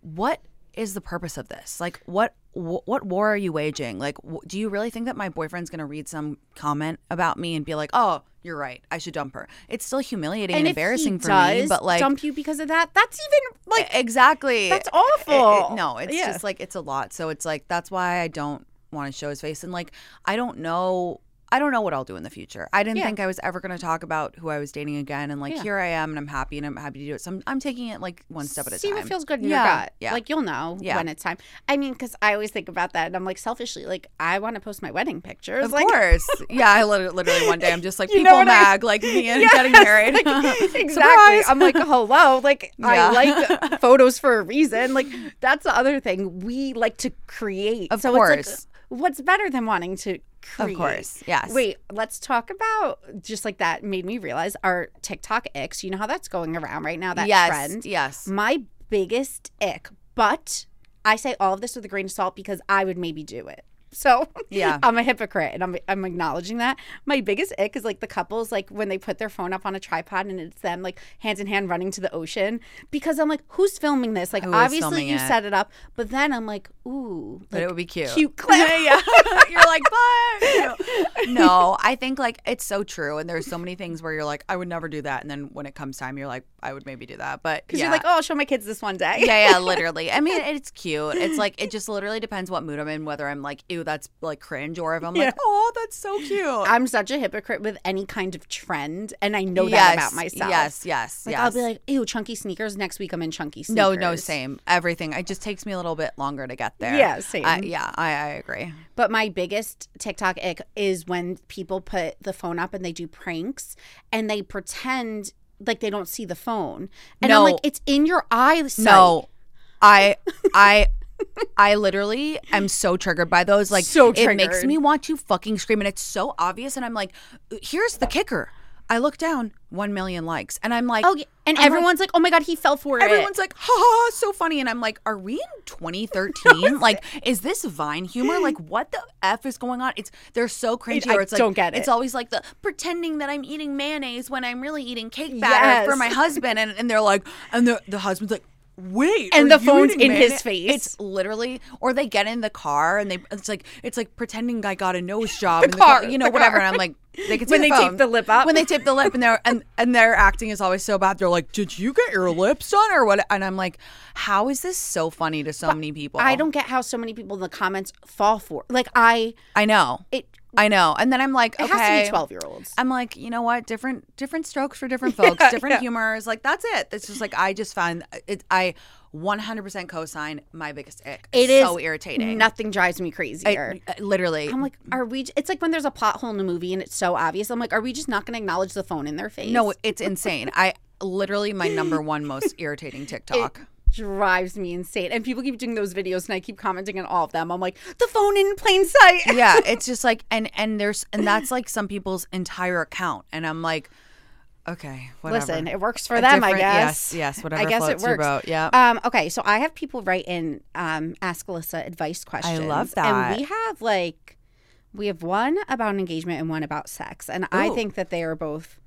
what is the purpose of this? Like, what? wh- What war are you waging? Like, wh- do you really think that my boyfriend's gonna read some comment about me and be like, "Oh, you're right, I should dump her"? It's still humiliating and, and embarrassing for me, but like, dump you because of that, that's even like exactly, that's It- awful. it- no, it's Yeah. just like it's a lot. So it's like that's why I don't want to show his face. And like I don't know I don't know what I'll do in the future. I didn't Yeah. think I was ever going to talk about who I was dating again. And like Yeah. here I am, and I'm happy, and I'm happy to do it. So I'm, I'm taking it like one step at a time. see what feels good in Yeah, your gut. yeah. Like you'll know Yeah. when it's time. I mean, because I always think about that, and I'm like selfishly, like I want to post my wedding pictures. Of like, course, <laughs> yeah. I literally, literally one day I'm just like You people what I- mag, like me and <laughs> Yes, getting married. like, <laughs> exactly. I'm like, hello. Like. I like photos for a reason. Like that's the other thing. We like to create. Of so course. It's like, what's better than wanting to create? Of course, yes. Wait, let's talk about just like that made me realize our TikTok icks. You know how that's going around right now, that yes, trend. yes. My biggest ick, but I say all of this with a grain of salt because I would maybe do it. So Yeah. <laughs> I'm a hypocrite and I'm I'm acknowledging that. My biggest ick is like the couples like when they put their phone up on a tripod and it's them like hands in hand running to the ocean because I'm like, who's filming this? Like Who is obviously filming you it? set it up, but then I'm like, ooh, But it like, would be cute. cute <laughs> clip. yeah. <laughs> You're like, but no, I think like it's so true. And there's so many things where you're like, I would never do that. And then when it comes time, you're like, I would maybe do that. But Because yeah. you're like, oh, I'll show my kids this one day. yeah, yeah, literally. I mean, it's cute. It's like it just literally depends what mood I'm in, whether I'm like, ew, that's like cringe, or if I'm Yeah. like, oh, that's so cute. I'm such a hypocrite with any kind of trend, and I know that about myself. Yes, yes, Like yes. I'll be like, ew, chunky sneakers. Next week I'm in chunky sneakers. no, no, same. Everything. It just takes me a little bit longer to get there. Yeah, same. I, yeah, I, I agree. But my biggest TikTok ick is when people put the phone up and they do pranks and they pretend like they don't see the phone. And I'm like, it's in your eye. sight. No, I, I. I literally am so triggered by those. Like, So it makes me want to fucking scream, and it's so obvious. And I'm like, here's the kicker. I look down, one million likes, and I'm like, Oh, and I'm everyone's like, oh my God, he fell for it. Everyone's like, ha ha, so funny. And I'm like, are we in <laughs> 2013? like, is this Vine humor? Like, what the F is going on? It's they're so cringy. I or it's like, don't get it. It's always like the pretending that I'm eating mayonnaise when I'm really eating cake batter for my <laughs> husband. And, and they're like, and the, the husband's like, wait. And the phone's in his mayonnaise?" face. It's literally, or they get in the car and they, it's like, it's like pretending I got a nose <laughs> job in the car, car, you know, whatever. car. And I'm like, they can <laughs> When the they tape the lip up. When they tape the lip and they're and and their acting is always so bad. They're like, "Did you get your lips done or what?" And I'm like, "How is this so funny to so many people?" I don't get how so many people in the comments fall for Like, I, I know. it, I know. And then I'm like, it okay. has to be 12 year olds. I'm like, you know what? Different different strokes for different <laughs> folks, different humors. Like that's it. It's just like I just find it. I 100% co-sign my biggest ick. It is so irritating. Nothing drives me crazier. I- uh, literally. I'm like, are we? It's like when there's a plot hole in a movie and it's so obvious. I'm like, are we just not going to acknowledge the phone in their face? no, it's insane. I literally my number one most irritating <laughs> TikTok. Drives me insane. And people keep doing those videos, and I keep commenting on all of them. I'm like, the phone in plain sight. <laughs> yeah, <laughs> it's just like and and there's and that's like some people's entire account, and I'm like, okay, whatever. Listen, it works for A them, I guess. Yes, yes, whatever. I guess it works. boat, Yeah. Um, okay, so I have people write in um, ask Alyssa advice questions. I love that. And we have like we have one about engagement and one about sex, and I think that they are both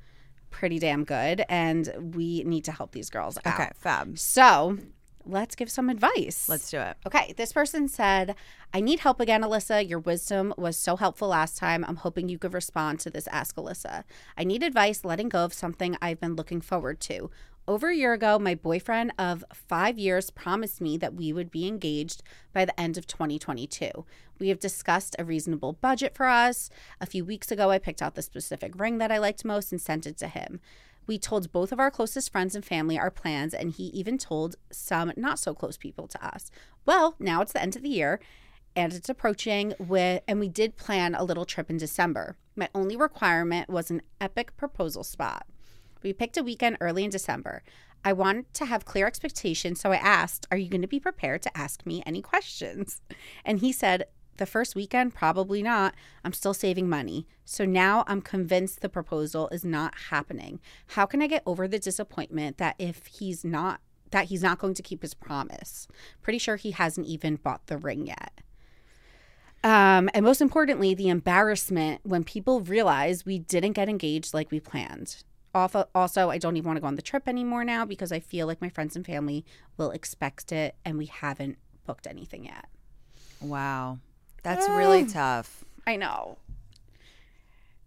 pretty damn good, and we need to help these girls out. okay, fab. So let's give some advice. Let's do it. Okay, this person said, I need help again, Alyssa. Your wisdom was so helpful last time. I'm hoping you could respond to this Ask Alyssa. I need advice letting go of something I've been looking forward to. Over a year ago, my boyfriend of five years promised me that we would be engaged by the end of 2022. We have discussed a reasonable budget for us. A few weeks ago, I picked out the specific ring that I liked most and sent it to him. We told both of our closest friends and family our plans, and he even told some not so close people to us. Well, now it's the end of the year and it's approaching with and we did plan a little trip in December. My only requirement was an epic proposal spot. We picked a weekend early in December. I wanted to have clear expectations, so I asked, Are you going to be prepared to ask me any questions? And he said, The first weekend, probably not. I'm still saving money. So now I'm convinced the proposal is not happening. How can I get over the disappointment that if he's not that he's not going to keep his promise? Pretty sure he hasn't even bought the ring yet. Um, and most importantly, the embarrassment when people realize we didn't get engaged like we planned. Also, I don't even want to go on the trip anymore now because I feel like my friends and family will expect it, and we haven't booked anything yet. Wow, that's really <sighs> tough. I know.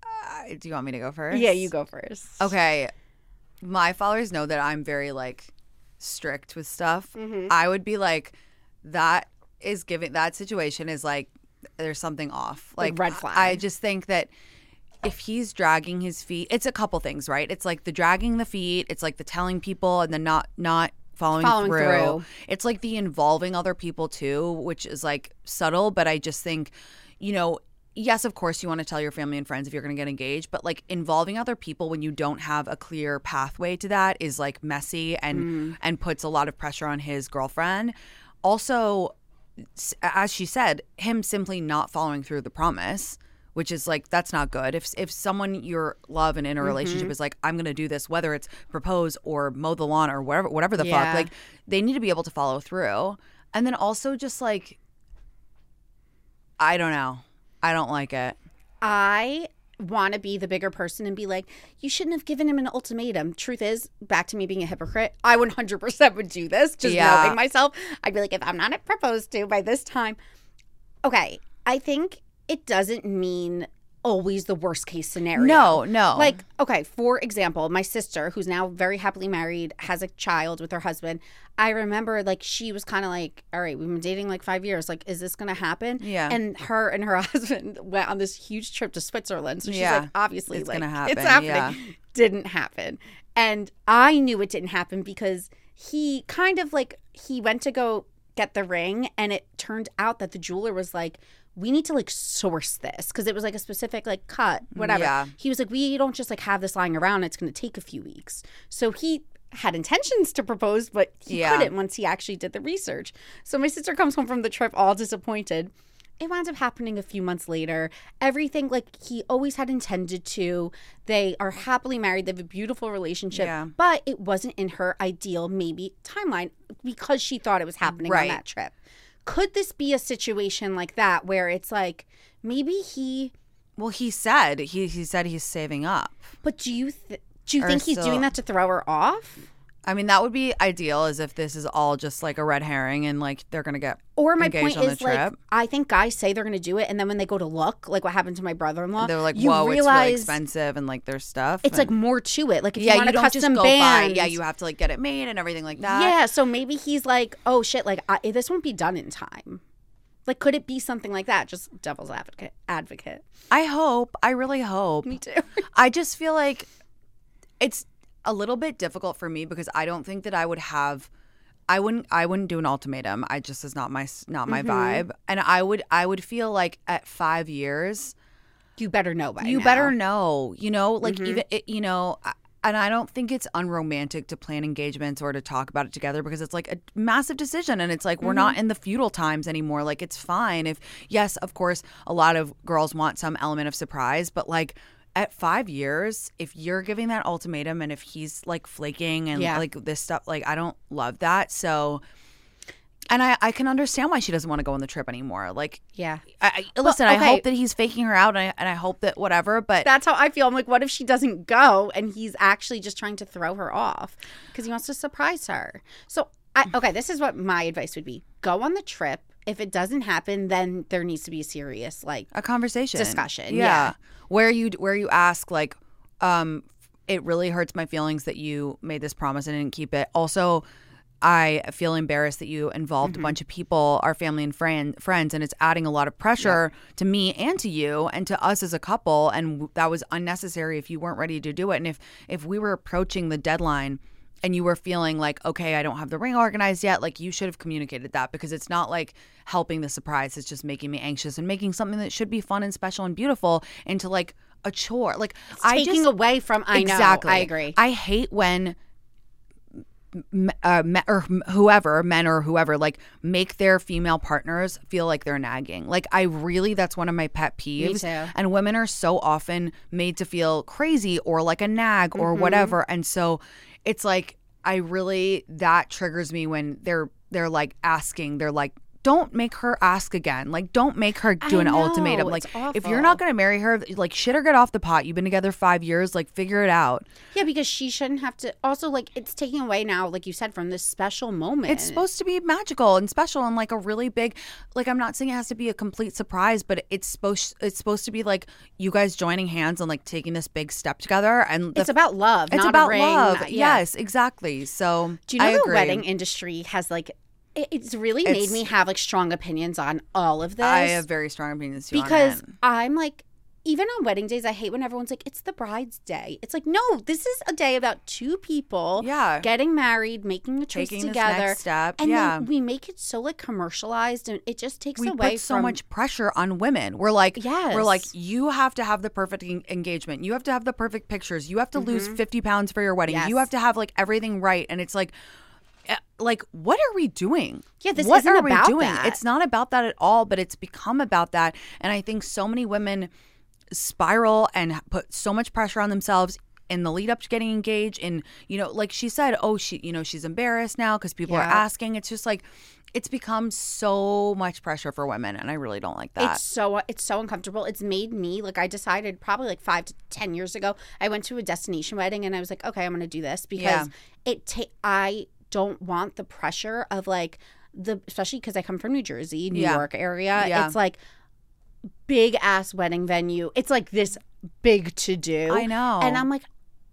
Uh, do you want me to go first? Yeah, you go first. Okay, my followers know that I'm very like strict with stuff. Mm-hmm. I would be like, that is giving that situation is like there's something off. Like Like, red I- flag. I just think that if he's dragging his feet, it's a couple things, right? It's like the dragging the feet, it's like the telling people and then not not following, Following through. through. It's like the involving other people too, which is like subtle, but I just think, you know, yes, of course you want to tell your family and friends if you're going to get engaged, but like involving other people when you don't have a clear pathway to that is like messy and mm. and puts a lot of pressure on his girlfriend. Also, as she said, him simply not following through the promise, which is like that's not good. If if someone you love and in a relationship mm-hmm. is like, I'm gonna do this, whether it's propose or mow the lawn or whatever, whatever the Yeah. fuck, like they need to be able to follow through. And then also just like, I don't know, I don't like it. I want to be the bigger person and be like, you shouldn't have given him an ultimatum. Truth is, back to me being a hypocrite, I 100% would do this, just Yeah. knowing myself. I'd be like, if I'm not proposed to by this time. Okay, I think it doesn't mean always the worst case scenario. No, no. Like, okay, for example, my sister, who's now very happily married, has a child with her husband. I remember, like, she was kind of like, all right, we've been dating like five years. Like, is this going to happen? Yeah. And her and her <laughs> husband went on this huge trip to Switzerland. So she's Yeah. like, obviously, It's like, gonna happen, It's happening. yeah. <laughs> Didn't happen. And I knew it didn't happen because he kind of like, he went to go get the ring and it turned out that the jeweler was like, we need to like source this because it was like a specific like cut, mm, whatever. Yeah. He was like, we don't just like have this lying around. It's going to take a few weeks. So he had intentions to propose, but he Yeah. couldn't once he actually did the research. So my sister comes home from the trip all disappointed. It wound up happening a few months later. Everything like he always had intended to. They are happily married. They have a beautiful relationship. Yeah. But it wasn't in her ideal maybe timeline because she thought it was happening on that trip. Could this be a situation like that where it's like maybe he well, he said he he said he's saving up. but do you th- do you Or think he's still- doing that to throw her off? I mean, that would be ideal as if this is all just like a red herring and like they're gonna get Or my engaged point on the is like trip. I think guys say they're going to do it, and then when they go to look, like what happened to my brother-in-law, they're like, you whoa, it's really realize expensive and like their stuff. it's like and- more to it. Like if you want a custom go band. Yeah, you have to like get it made and everything like that. yeah. So maybe he's like, oh shit, like I, this won't be done in time. Like, could it be something like that? Just devil's advocate. Advocate. I hope. I really hope. Me too. I just feel like it's a little bit difficult for me because I don't think that I would have I wouldn't I wouldn't do an ultimatum. I just is not my not my Mm-hmm. vibe. And I would I would feel like at 5 years you better know by you now. better know, you know, like Mm-hmm. even it, you know, and I don't think it's unromantic to plan engagements or to talk about it together because it's like a massive decision and it's like we're not Mm-hmm. in the feudal times anymore. Like it's fine if yes, of course, a lot of girls want some element of surprise, but like at 5 years, if you're giving that ultimatum and if he's like flaking and Yeah. like this stuff like I don't love that. So and I, I can understand why she doesn't want to go on the trip anymore. Like, Yeah. I, I, listen, I okay. hope that he's faking her out, and I, and I hope that whatever. But That's how I feel. I'm like, what if she doesn't go and he's actually just trying to throw her off because he wants to surprise her? So, I, <sighs> okay, this is what my advice would be: go on the trip. If it doesn't happen, then there needs to be a serious like a conversation Discussion, yeah. yeah. where you where you ask like um it really hurts my feelings that you made this promise and didn't keep it also I feel embarrassed that you involved Mm-hmm. a bunch of people, our family and friend, friends, and it's adding a lot of pressure to me and to you and to us as a couple. And that was unnecessary if you weren't ready to do it. And if if we were approaching the deadline and you were feeling like, okay, I don't have the ring organized yet, like you should have communicated that because it's not like helping the surprise. It's just making me anxious and making something that should be fun and special and beautiful into like a chore. Like I taking just away from. I know. exactly. I agree. I hate when uh, or whoever, men or whoever, like make their female partners feel like they're nagging. Like I really, that's one of my pet peeves. too. And women are so often made to feel crazy or like a nag or Mm-hmm. whatever. And so it's like I really that triggers me when they're they're like asking. They're like. Don't make her ask again. Like, don't make her do I an ultimatum. Like, if you're not going to marry her, like, shit or get off the pot. You've been together five years. Like, figure it out. yeah, because she shouldn't have to. Also, like it's taking away now, like you said, from this special moment. It's supposed to be magical and special and like a really big like I'm not saying it has to be a complete surprise, but it's supposed it's supposed to be like you guys joining hands and like taking this big step together and It's about love. it's not about a ring. love. Yeah. Yes, exactly. So Do you know I the agree. wedding industry has like it's really made It's- me have like strong opinions on all of this. I have very strong opinions too because. I'm like even on wedding days I hate when everyone's like it's the bride's day. It's like no, this is a day about two people Yeah. getting married, making a choice Taking together. step, And yeah. then we make it so like commercialized and it just takes we away put so from much pressure on women. We're like, yes. we're like, you have to have the perfect en- engagement. You have to have the perfect pictures. You have to lose 50 pounds for your wedding. Mm-hmm. Yes. You have to have like everything right. And it's like, Uh, like, what are we doing? Yeah, this what isn't about doing? that. It's not about that at all, but it's become about that. And I think so many women spiral and put so much pressure on themselves in the lead up to getting engaged and you know like she said oh she you know she's embarrassed now because people are asking it's just like it's become so much pressure for women and i really don't like that It's so it's so uncomfortable. It's made me like I decided probably like five to ten years ago. I went to a destination wedding and I was like, okay, I'm going to do this because Yeah. it. Ta- I don't want the pressure of like the especially because I come from New Jersey, New Yeah. York area. Yeah. It's like big ass wedding venue. It's like this big to do. I know. And I'm like,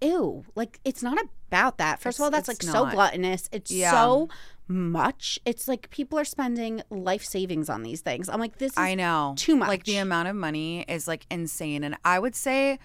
ew, like it's not about that. First of all, that's like it's so gluttonous. It's Yeah. so much. It's like people are spending life savings on these things. I'm like, this is I know. too much. Like the amount of money is like insane. And I would say,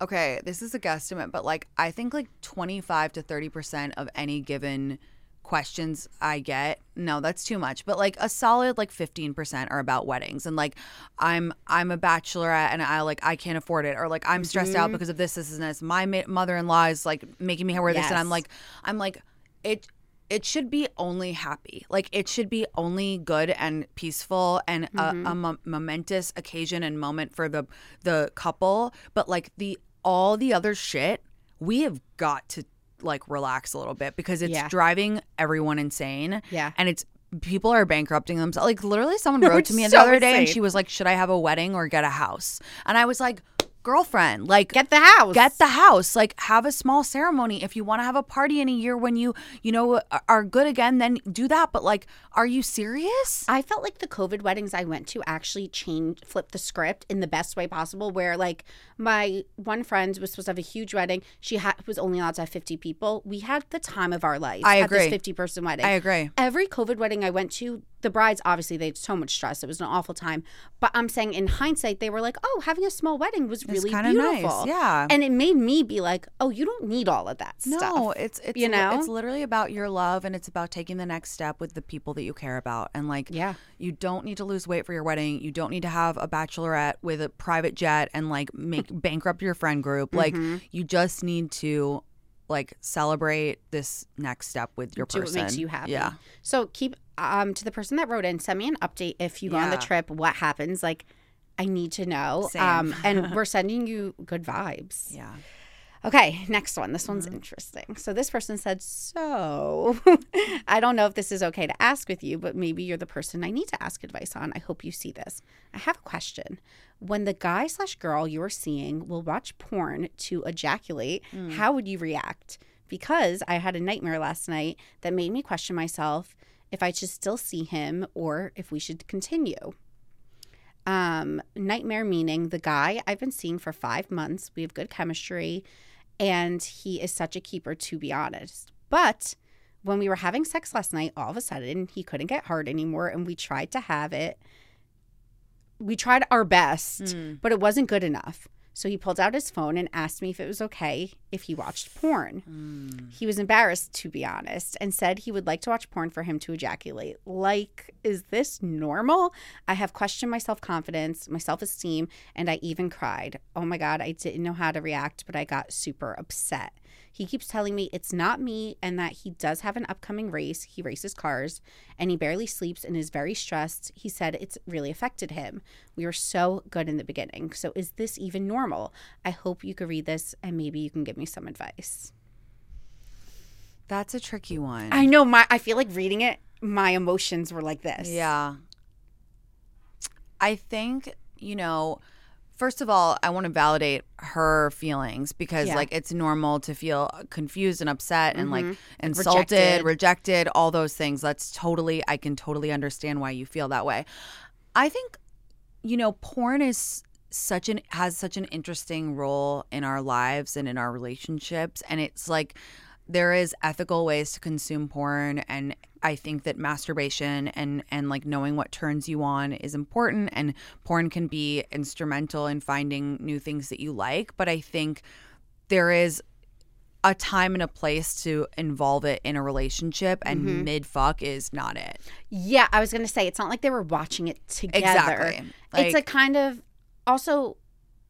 okay, this is a guesstimate, but like I think like 25 to 30% of any given questions I get, no, that's too much. But like a solid like 15% are about weddings. And like I'm I'm a bachelorette and I like I can't afford it or like I'm stressed Mm-hmm. out because of this, this, and this. My ma- mother-in-law is like making me wear this and I'm like I'm like it it should be only happy. Like it should be only good and peaceful and a, a mo- momentous occasion and moment for the the couple. But like the all the other shit, we have got to like relax a little bit because it's Yeah. driving everyone insane. Yeah. and it's people are bankrupting themselves. Like literally, someone <laughs> wrote to me the so other day and she was like, "Should I have a wedding or get a house?" And I was like, "Girlfriend, like get the house. get the house like have a small ceremony if you want to have a party in a year when you you know are good again then do that but like are you serious I felt like the COVID weddings I went to actually changed, flipped the script in the best way possible. Where like my one friend was supposed to have a huge wedding, she had was only allowed to have fifty people. We had the time of our life I at this agree. fifty person wedding. i agree Every COVID wedding I went to, the brides obviously they had so much stress. It was an awful time. But I'm saying in hindsight, they were like, "Oh, having a small wedding was really kinda nice, beautiful." yeah. and it made me be like, "Oh, you don't need all of that stuff." no it's it's you know? it's literally about your love and it's about taking the next step with the people that you care about and like Yeah. you don't need to lose weight for your wedding you don't need to have a bachelorette with a private jet and like make <laughs> bankrupt your friend group like Mm-hmm. you just need to like celebrate this next step with your do person what makes you happy. yeah So keep um to the person that wrote in, send me an update if you go on the trip, what happens. Like I need to know. Same. Um and <laughs> we're sending you good vibes. yeah Okay, next one. This Mm-hmm. one's interesting. So this person said, So <laughs> I don't know if this is okay to ask with you, but maybe you're the person I need to ask advice on. I hope you see this. I have a question. When the guy slash girl you're seeing will watch porn to ejaculate, Mm. how would you react? Because I had a nightmare last night that made me question myself if I should still see him or if we should continue. Um, nightmare meaning the guy I've been seeing for five months. We have good chemistry, and he is such a keeper, to be honest. But when we were having sex last night, all of a sudden he couldn't get hard anymore, and we tried to have it. We tried our best, but it wasn't good enough. So he pulled out his phone and asked me if it was okay if he watched porn. Hmm. He was embarrassed, to be honest, and said he would like to watch porn for him to ejaculate. Like, is this normal? I have questioned my self confidence, my self esteem, and I even cried. Oh my God, I didn't know how to react, but I got super upset. He keeps telling me it's not me and that he does have an upcoming race. He races cars and he barely sleeps and is very stressed. He said it's really affected him. We were so good in the beginning. So, is this even normal? I hope you could read this and maybe you can give me some advice. That's a tricky one. I know my I feel like reading it, my emotions were like this. Yeah. I think, you know, first of all, I want to validate her feelings because Yeah. like it's normal to feel confused and upset and like Mhm. insulted, Rejected. rejected. all those things. That's totally I can totally understand why you feel that way. I think you know, porn is such an has such an interesting role in our lives and in our relationships and it's like there is ethical ways to consume porn and I think that masturbation and and like knowing what turns you on is important and porn can be instrumental in finding new things that you like but I think there is a time and a place to involve it in a relationship and mm-hmm. mid fuck is not it. Yeah, I was gonna say it's not like they were watching it together. Exactly. it's a kind of also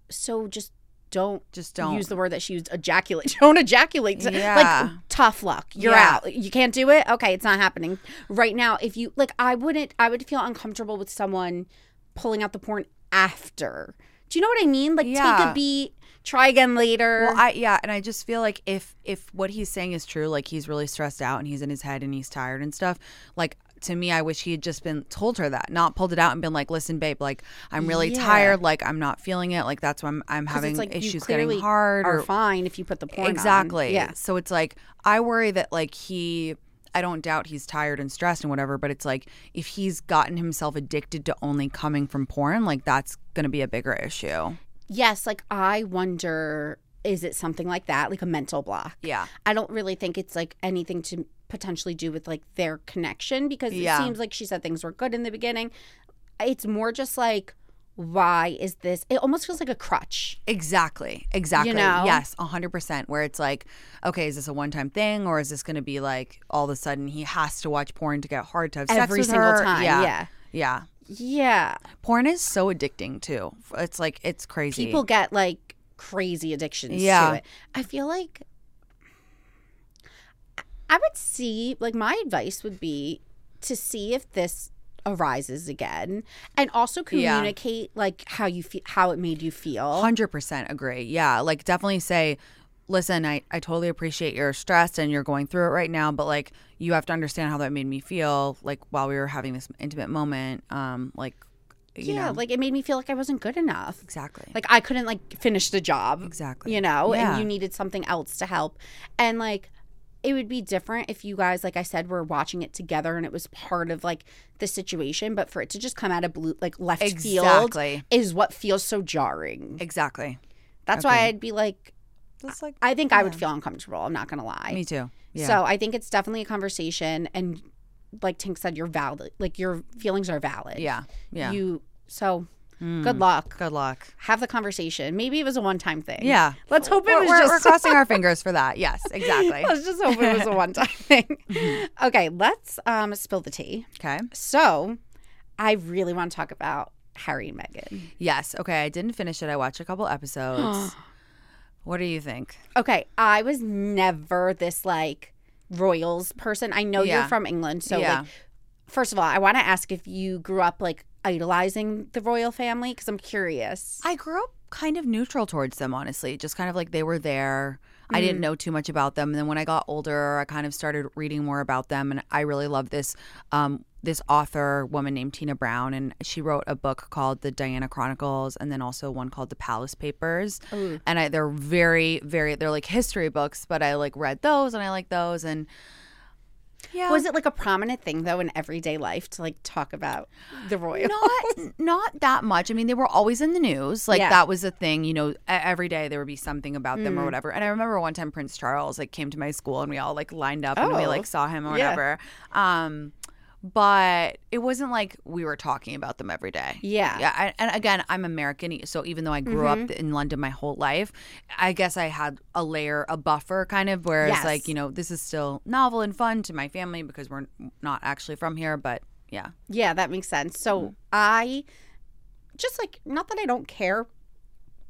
so just don't Just don't use the word that she used ejaculate. <laughs> Don't ejaculate. Yeah. Like tough luck. You're Yeah. out. You can't do it. Okay, it's not happening right now. If you like, I wouldn't. I would feel uncomfortable with someone pulling out the porn after. Do you know what I mean? Like take a beat, try again later. Well, I yeah, and I just feel like if if what he's saying is true, like he's really stressed out and he's in his head and he's tired and stuff, like to me, I wish he had just been told her that, not pulled it out and been like, "Listen, babe, like I'm really Yeah. tired, like I'm not feeling it, like that's why I'm I'm having like issues getting hard are or fine if you put the porn on. exactly. Yeah. So it's like I worry that like he I don't doubt he's tired and stressed and whatever, but it's like if he's gotten himself addicted to only coming from porn, like that's going to be a bigger issue. Yes, like I wonder is it something like that, like a mental block? Yeah. I don't really think it's like anything to potentially do with like their connection because Yeah. it seems like she said things were good in the beginning. It's more just like why is this it almost feels like a crutch. Exactly. Exactly. know? Yes, 100%. Where it's like, okay, is this a one time thing or is this going to be like all of a sudden he has to watch porn to get hard to have sex Every single her? time, Yeah. yeah. Yeah. Yeah. Porn is so addicting too. It's like, it's crazy. People get like crazy addictions Yeah. to it. I feel like I would see like my advice would be to see if this arises again and also Yeah. communicate like how you feel how it made you feel. 100% agree. Yeah. Like, definitely say, listen, I, I totally appreciate you're stressed and you're going through it right now, but like, you have to understand how that made me feel, like, while we were having this intimate moment. Um, like, you yeah, know, like it made me feel like I wasn't good enough. exactly. Like I couldn't like finish the job. Exactly. You know, Yeah. and you needed something else to help. And like it would be different if you guys, like I said, were watching it together and it was part of like the situation. But for it to just come out of blue, like left field, Exactly. is what feels so jarring. exactly. That's why I'd be like, Just like, I think I would feel uncomfortable. I'm not gonna lie. me too. Yeah. So I think it's definitely a conversation. And like Tinx said, you're valid. Like your feelings are valid. yeah. Yeah. You so good luck. Good luck. Have the conversation. Maybe it was a one time thing. Yeah. Let's hope it was we're, just we're crossing our fingers for that. Yes, <laughs> exactly. Let's just hope it was a one time <laughs> thing. Mm-hmm. Okay, let's um spill the tea. Okay. So I really want to talk about Harry and Meghan. Yes. Okay. I didn't finish it. I watched a couple episodes. <gasps> what do you think? Okay, I was never this like royals person. I know Yeah. you're from England, so Yeah. like first of all, I want to ask if you grew up like idolizing the royal family because I'm curious. I grew up kind of neutral towards them, honestly. Just kind of like they were there. I Mm. didn't know too much about them. And then when I got older, I kind of started reading more about them. And I really love this um, this author woman named Tina Brown, and she wrote a book called The Diana Chronicles, and then also one called The Palace Papers. Ooh. And I, they're very, very they're like history books, but I like read those and I like those. And yeah, Was it like a prominent thing though in everyday life to like talk about the royals? not not that much. I mean, they were always in the news. Like Yeah. that was a thing. You know, every day there would be something about them Mm. or whatever. And I remember one time Prince Charles like came to my school and we all like lined up and we Oh. like saw him or Yeah. whatever. Um, but it wasn't like we were talking about them every day. Yeah. Yeah, I, and again, I'm American, so even though I grew Mm-hmm. up in London my whole life, I guess I had a layer, a buffer, kind of. Whereas, Yes. like you know, this is still novel and fun to my family because we're not actually from here. But yeah, Yeah, that makes sense. So Mm. I just like not that I don't care,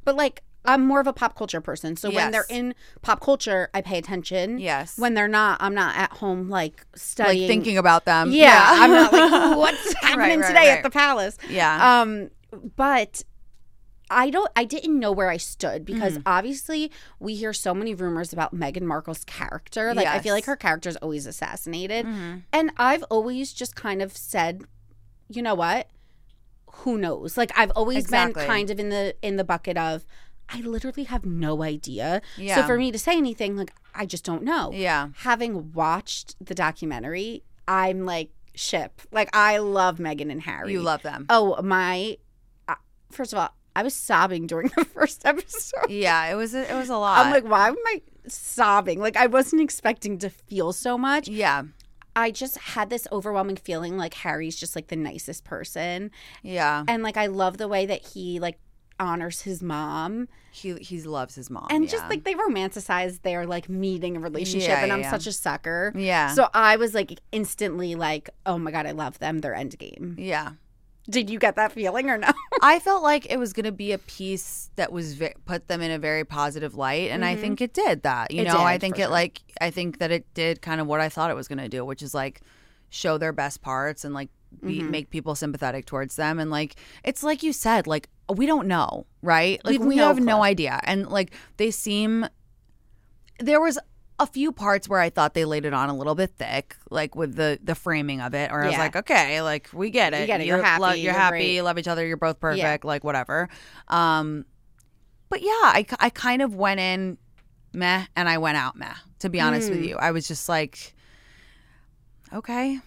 but like I'm more of a pop culture person. So when they're in pop culture, I pay attention. yes. When they're not, I'm not at home like like studying. thinking about them. yeah, I'm not like <laughs> what's happening right, today right. at the palace. yeah. Um, but I don't. I didn't know where I stood because Mm. obviously we hear so many rumors about Meghan Markle's character. Like I feel like Yes. her character is always assassinated, Mhm. and I've always just kind of said, you know what? Who knows? Like I've always Exactly. been kind of in the in the bucket of. I literally have no idea. Yeah. So for me to say anything, like I just don't know. Yeah. Having watched the documentary, I'm like ship. Like I love Meghan and Harry. You love them. Oh my! uh, First of all, I was sobbing during <laughs> the first episode. Yeah, it was a, it was a lot. I'm like, why am I sobbing? Like I wasn't expecting to feel so much. yeah, I just had this overwhelming feeling like Harry's just like the nicest person, yeah. and like I love the way that he like honors his mom, He he loves his mom. and yeah. just like they romanticize their like meeting and relationship, Yeah, and I'm yeah. such a sucker. yeah, So I was like instantly like, oh my god, I love them. They're endgame. yeah. Did you get that feeling or no? <laughs> I felt like it was going to be a piece that was ve- put them in a very positive light, and I Mhm. think it did that. You It know, I think it sure. like I think that it did kind of what I thought it was going to do, which is like show their best parts and like be, Mhm. make people sympathetic towards them, and like it's like you said, like we don't know, right? Like We've we no have no idea, and like they seem. There was a few parts where I thought they laid it on a little bit thick, like with the the framing of it, or I was Yeah. like, okay, like we get it. get it. You're happy. you're, You're happy. great. You love each other. You're both perfect. Like whatever. Um, but yeah, I I kind of went in meh, and I went out meh. To be honest with Mm. you, I was just like. Okay.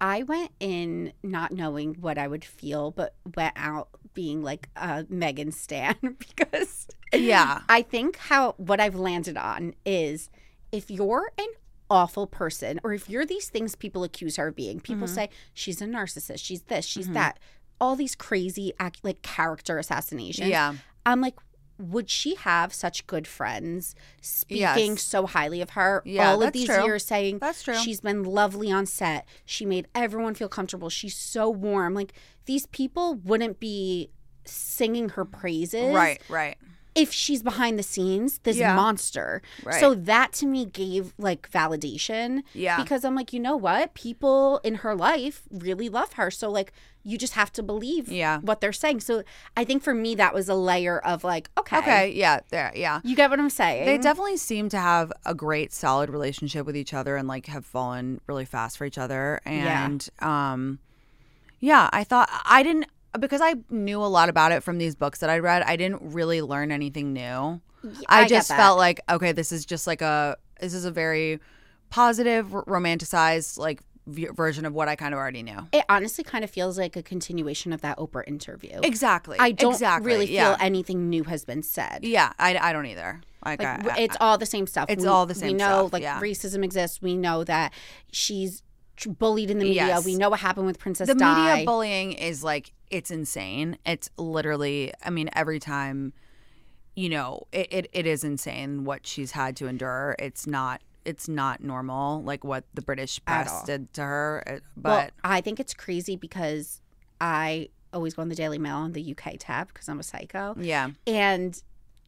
I went in not knowing what I would feel, but went out being like a Meghan Stan <laughs> because Yeah. I think how what I've landed on is if you're an awful person or if you're these things people accuse her of being, people Mm-hmm. say she's a narcissist, she's this, she's that, all these crazy like character assassinations. Yeah. I'm like, would she have such good friends speaking Yes. so highly of her Yeah, all of these true. years saying That's true. she's been lovely on set she made everyone feel comfortable she's so warm like these people wouldn't be singing her praises Right, right. If she's behind the scenes this Yeah. monster Right. so that to me gave like validation Yeah. because i'm like you know what people in her life really love her so like you just have to believe Yeah. what they're saying so i think for me that was a layer of like okay Okay, yeah, there, yeah. you get what i'm saying They definitely seem to have a great solid relationship with each other and like have fallen really fast for each other. Yeah. And um yeah, I thought I didn't because I knew a lot about it from these books that I read, I didn't really learn anything new. I, get just felt like okay, this is just like a this is a very positive, r- romanticized like v- version of what I kind of already knew. it honestly kind of feels like a continuation of that oprah interview Exactly. i don't exactly. really feel yeah. anything new has been said Yeah, I, I don't either. Like, Like I, I- it's all the same stuff. it's We- all the same. We know stuff, like yeah. racism exists. We know that she's bullied in the media. Yes. We know what happened with Princess the Di. media bullying is like it's insane it's literally i mean every time you know it, it, it is insane what she's had to endure it's not it's not normal like what the british press did to her it- well, but I think it's crazy because I always go on the Daily Mail on the UK tab because I'm a psycho, yeah and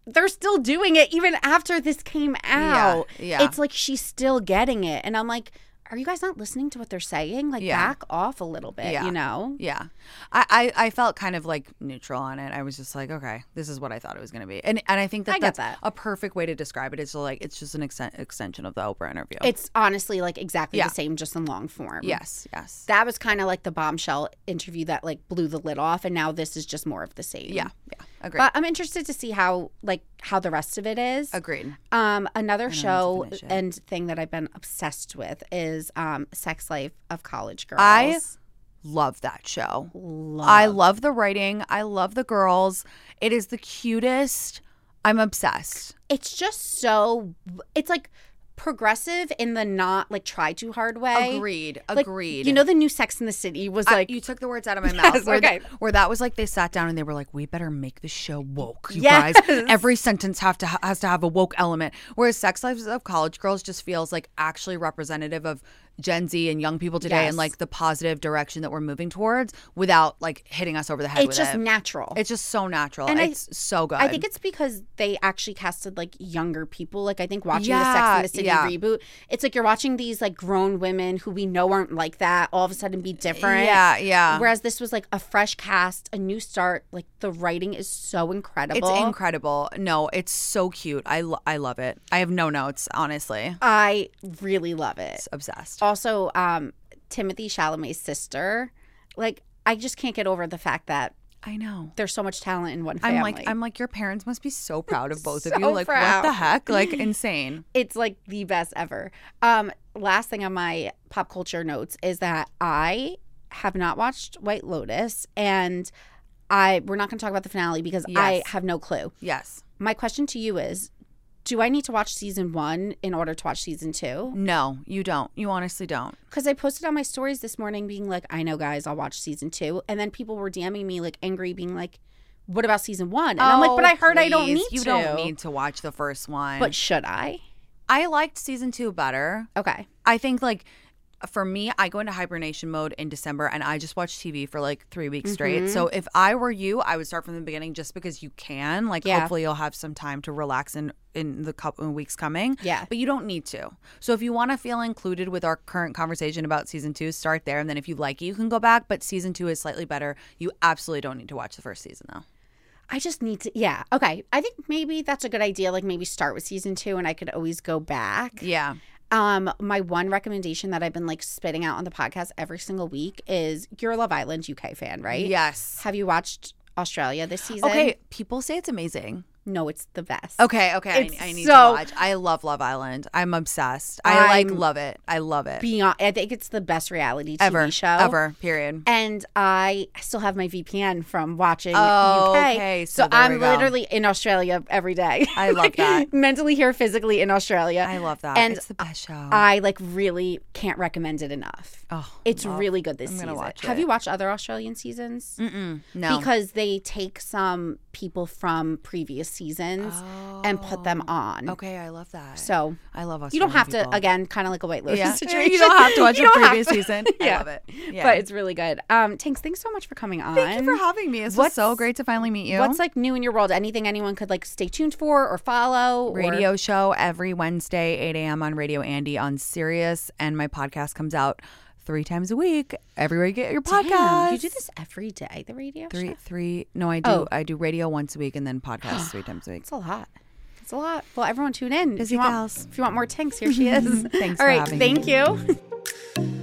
they're still doing it even after this came out. yeah. It's like she's still getting it, and I'm like, are you guys not listening to what they're saying? Like, Yeah. back off a little bit, Yeah. you know? yeah I, I i felt kind of like neutral on it i was just like okay this is what i thought it was going to be and and i think that I that's that. a perfect way to describe it is like it's just an exten- extension of the oprah interview It's honestly like exactly Yeah. the same, just in long form. yes yes that was kind of like the bombshell interview that like blew the lid off and now this is just more of the same yeah yeah agreed but i'm interested to see how like how the rest of it is agreed um another show and thing that i've been obsessed with is um sex life of college girls I love that show love. I love the writing. I love the girls. It is the cutest. I'm obsessed. it's just so it's like progressive in the not like try too hard way Agreed. Like, Agreed. you know the new sex in the city was I- like you took the words out of my <laughs> Yes, mouth. Where, okay. th- where that was like they sat down and they were like, "We better make the show woke, you Yes. guys. Every sentence have to has to have a woke element." Whereas Sex Lives of College Girls just feels like actually representative of Gen Z and young people today Yes. and like the positive direction that we're moving towards without like hitting us over the head it's just it. natural it's just so natural. And I- it's so good. I think it's because they actually casted like younger people. Like I think watching the Sex Yeah, and the City yeah. reboot, it's like you're watching these like grown women who we know aren't like that all of a sudden be different. Yeah, yeah. Whereas this was like a fresh cast, a new start. Like the writing is so incredible. It's incredible. No, it's so cute. I, lo- I love it. I have no notes, honestly. I really love it. It's obsessed. Also, um, Timothée Chalamet's sister. Like I just can't get over the fact that I know. there's so much talent in one family. I'm like I'm like your parents must be so proud of <laughs> both of you. Like proud. what the heck? Like <laughs> insane. it's like the best ever. Um, last thing on my pop culture notes is that I have not watched White Lotus, and I we're not going to talk about the finale because I have no clue. Yes. My question to you is. Do I need to watch season one in order to watch season two? No, you don't. You honestly don't. Because I posted on my stories this morning being like, I know, guys, I'll watch season two. And then people were DMing me like angry, being like, what about season one? And I'm like, oh, but I heard I don't Oh, please. need You to. don't need to watch the first one. But should I? I liked season two better. Okay. I think like for me, I go into hibernation mode in December and I just watch TV for like three weeks straight. Mm-hmm. So if I were you, I would start from the beginning just because you can. Like Yeah. hopefully you'll have some time to relax in in the couple of weeks coming. Yeah. But you don't need to. So if you want to feel included with our current conversation about season two, start there. And then if you like it, you can go back. But season two is slightly better. You absolutely don't need to watch the first season though. I just need to, yeah. Okay. I think maybe that's a good idea. Like maybe start with season two and I could always go back. Yeah. Um, my one recommendation that I've been like spitting out on the podcast every single week is you're a Love Island UK fan, right? Yes. Have you watched Australia this season? Okay. People say it's amazing. No, it's the best. Okay, okay. I, I need so- to watch. I love Love Island. I'm obsessed. I like I'm- love it. I love it. Beyond, I think it's the best reality TV ever, show ever. Period. And I still have my VPN from watching Oh, UK. okay. So So, I'm literally in Australia every day. I love Like, that. <laughs> Mentally here, physically in Australia. I love that. And it's the best show. I like really can't recommend it enough. oh, It's love- really good this I'm season. Have you watched other Australian seasons? Mm-mm, no. Because they take some people from previous seasons and put them on. Oh, okay, I love that. So I love us. you don't have to again, kind of like a White Lotus Yeah. situation. <laughs> You don't have to watch <laughs> You the don't have previous season. I Yeah. love it. Yeah. But it's really good. Um, Tinx, thanks so much for coming on. Thank you for having me. What's- so great to finally meet you. What's like new in your world? Anything anyone could like stay tuned for or follow? or- radio show every Wednesday, 8 a.m. on Radio Andy on Sirius, and my podcast comes out three times a week. Everywhere you get your podcast. Damn, you do this every day. The radio. three, show? three. No, I do. Oh. I do radio once a week and then <gasps> podcast three times a week. It's a lot. It's a lot. Well, everyone tune in. Busy if you want, gals. If you want more Tinx, here <laughs> she is. Thanks All right. thank you. <laughs>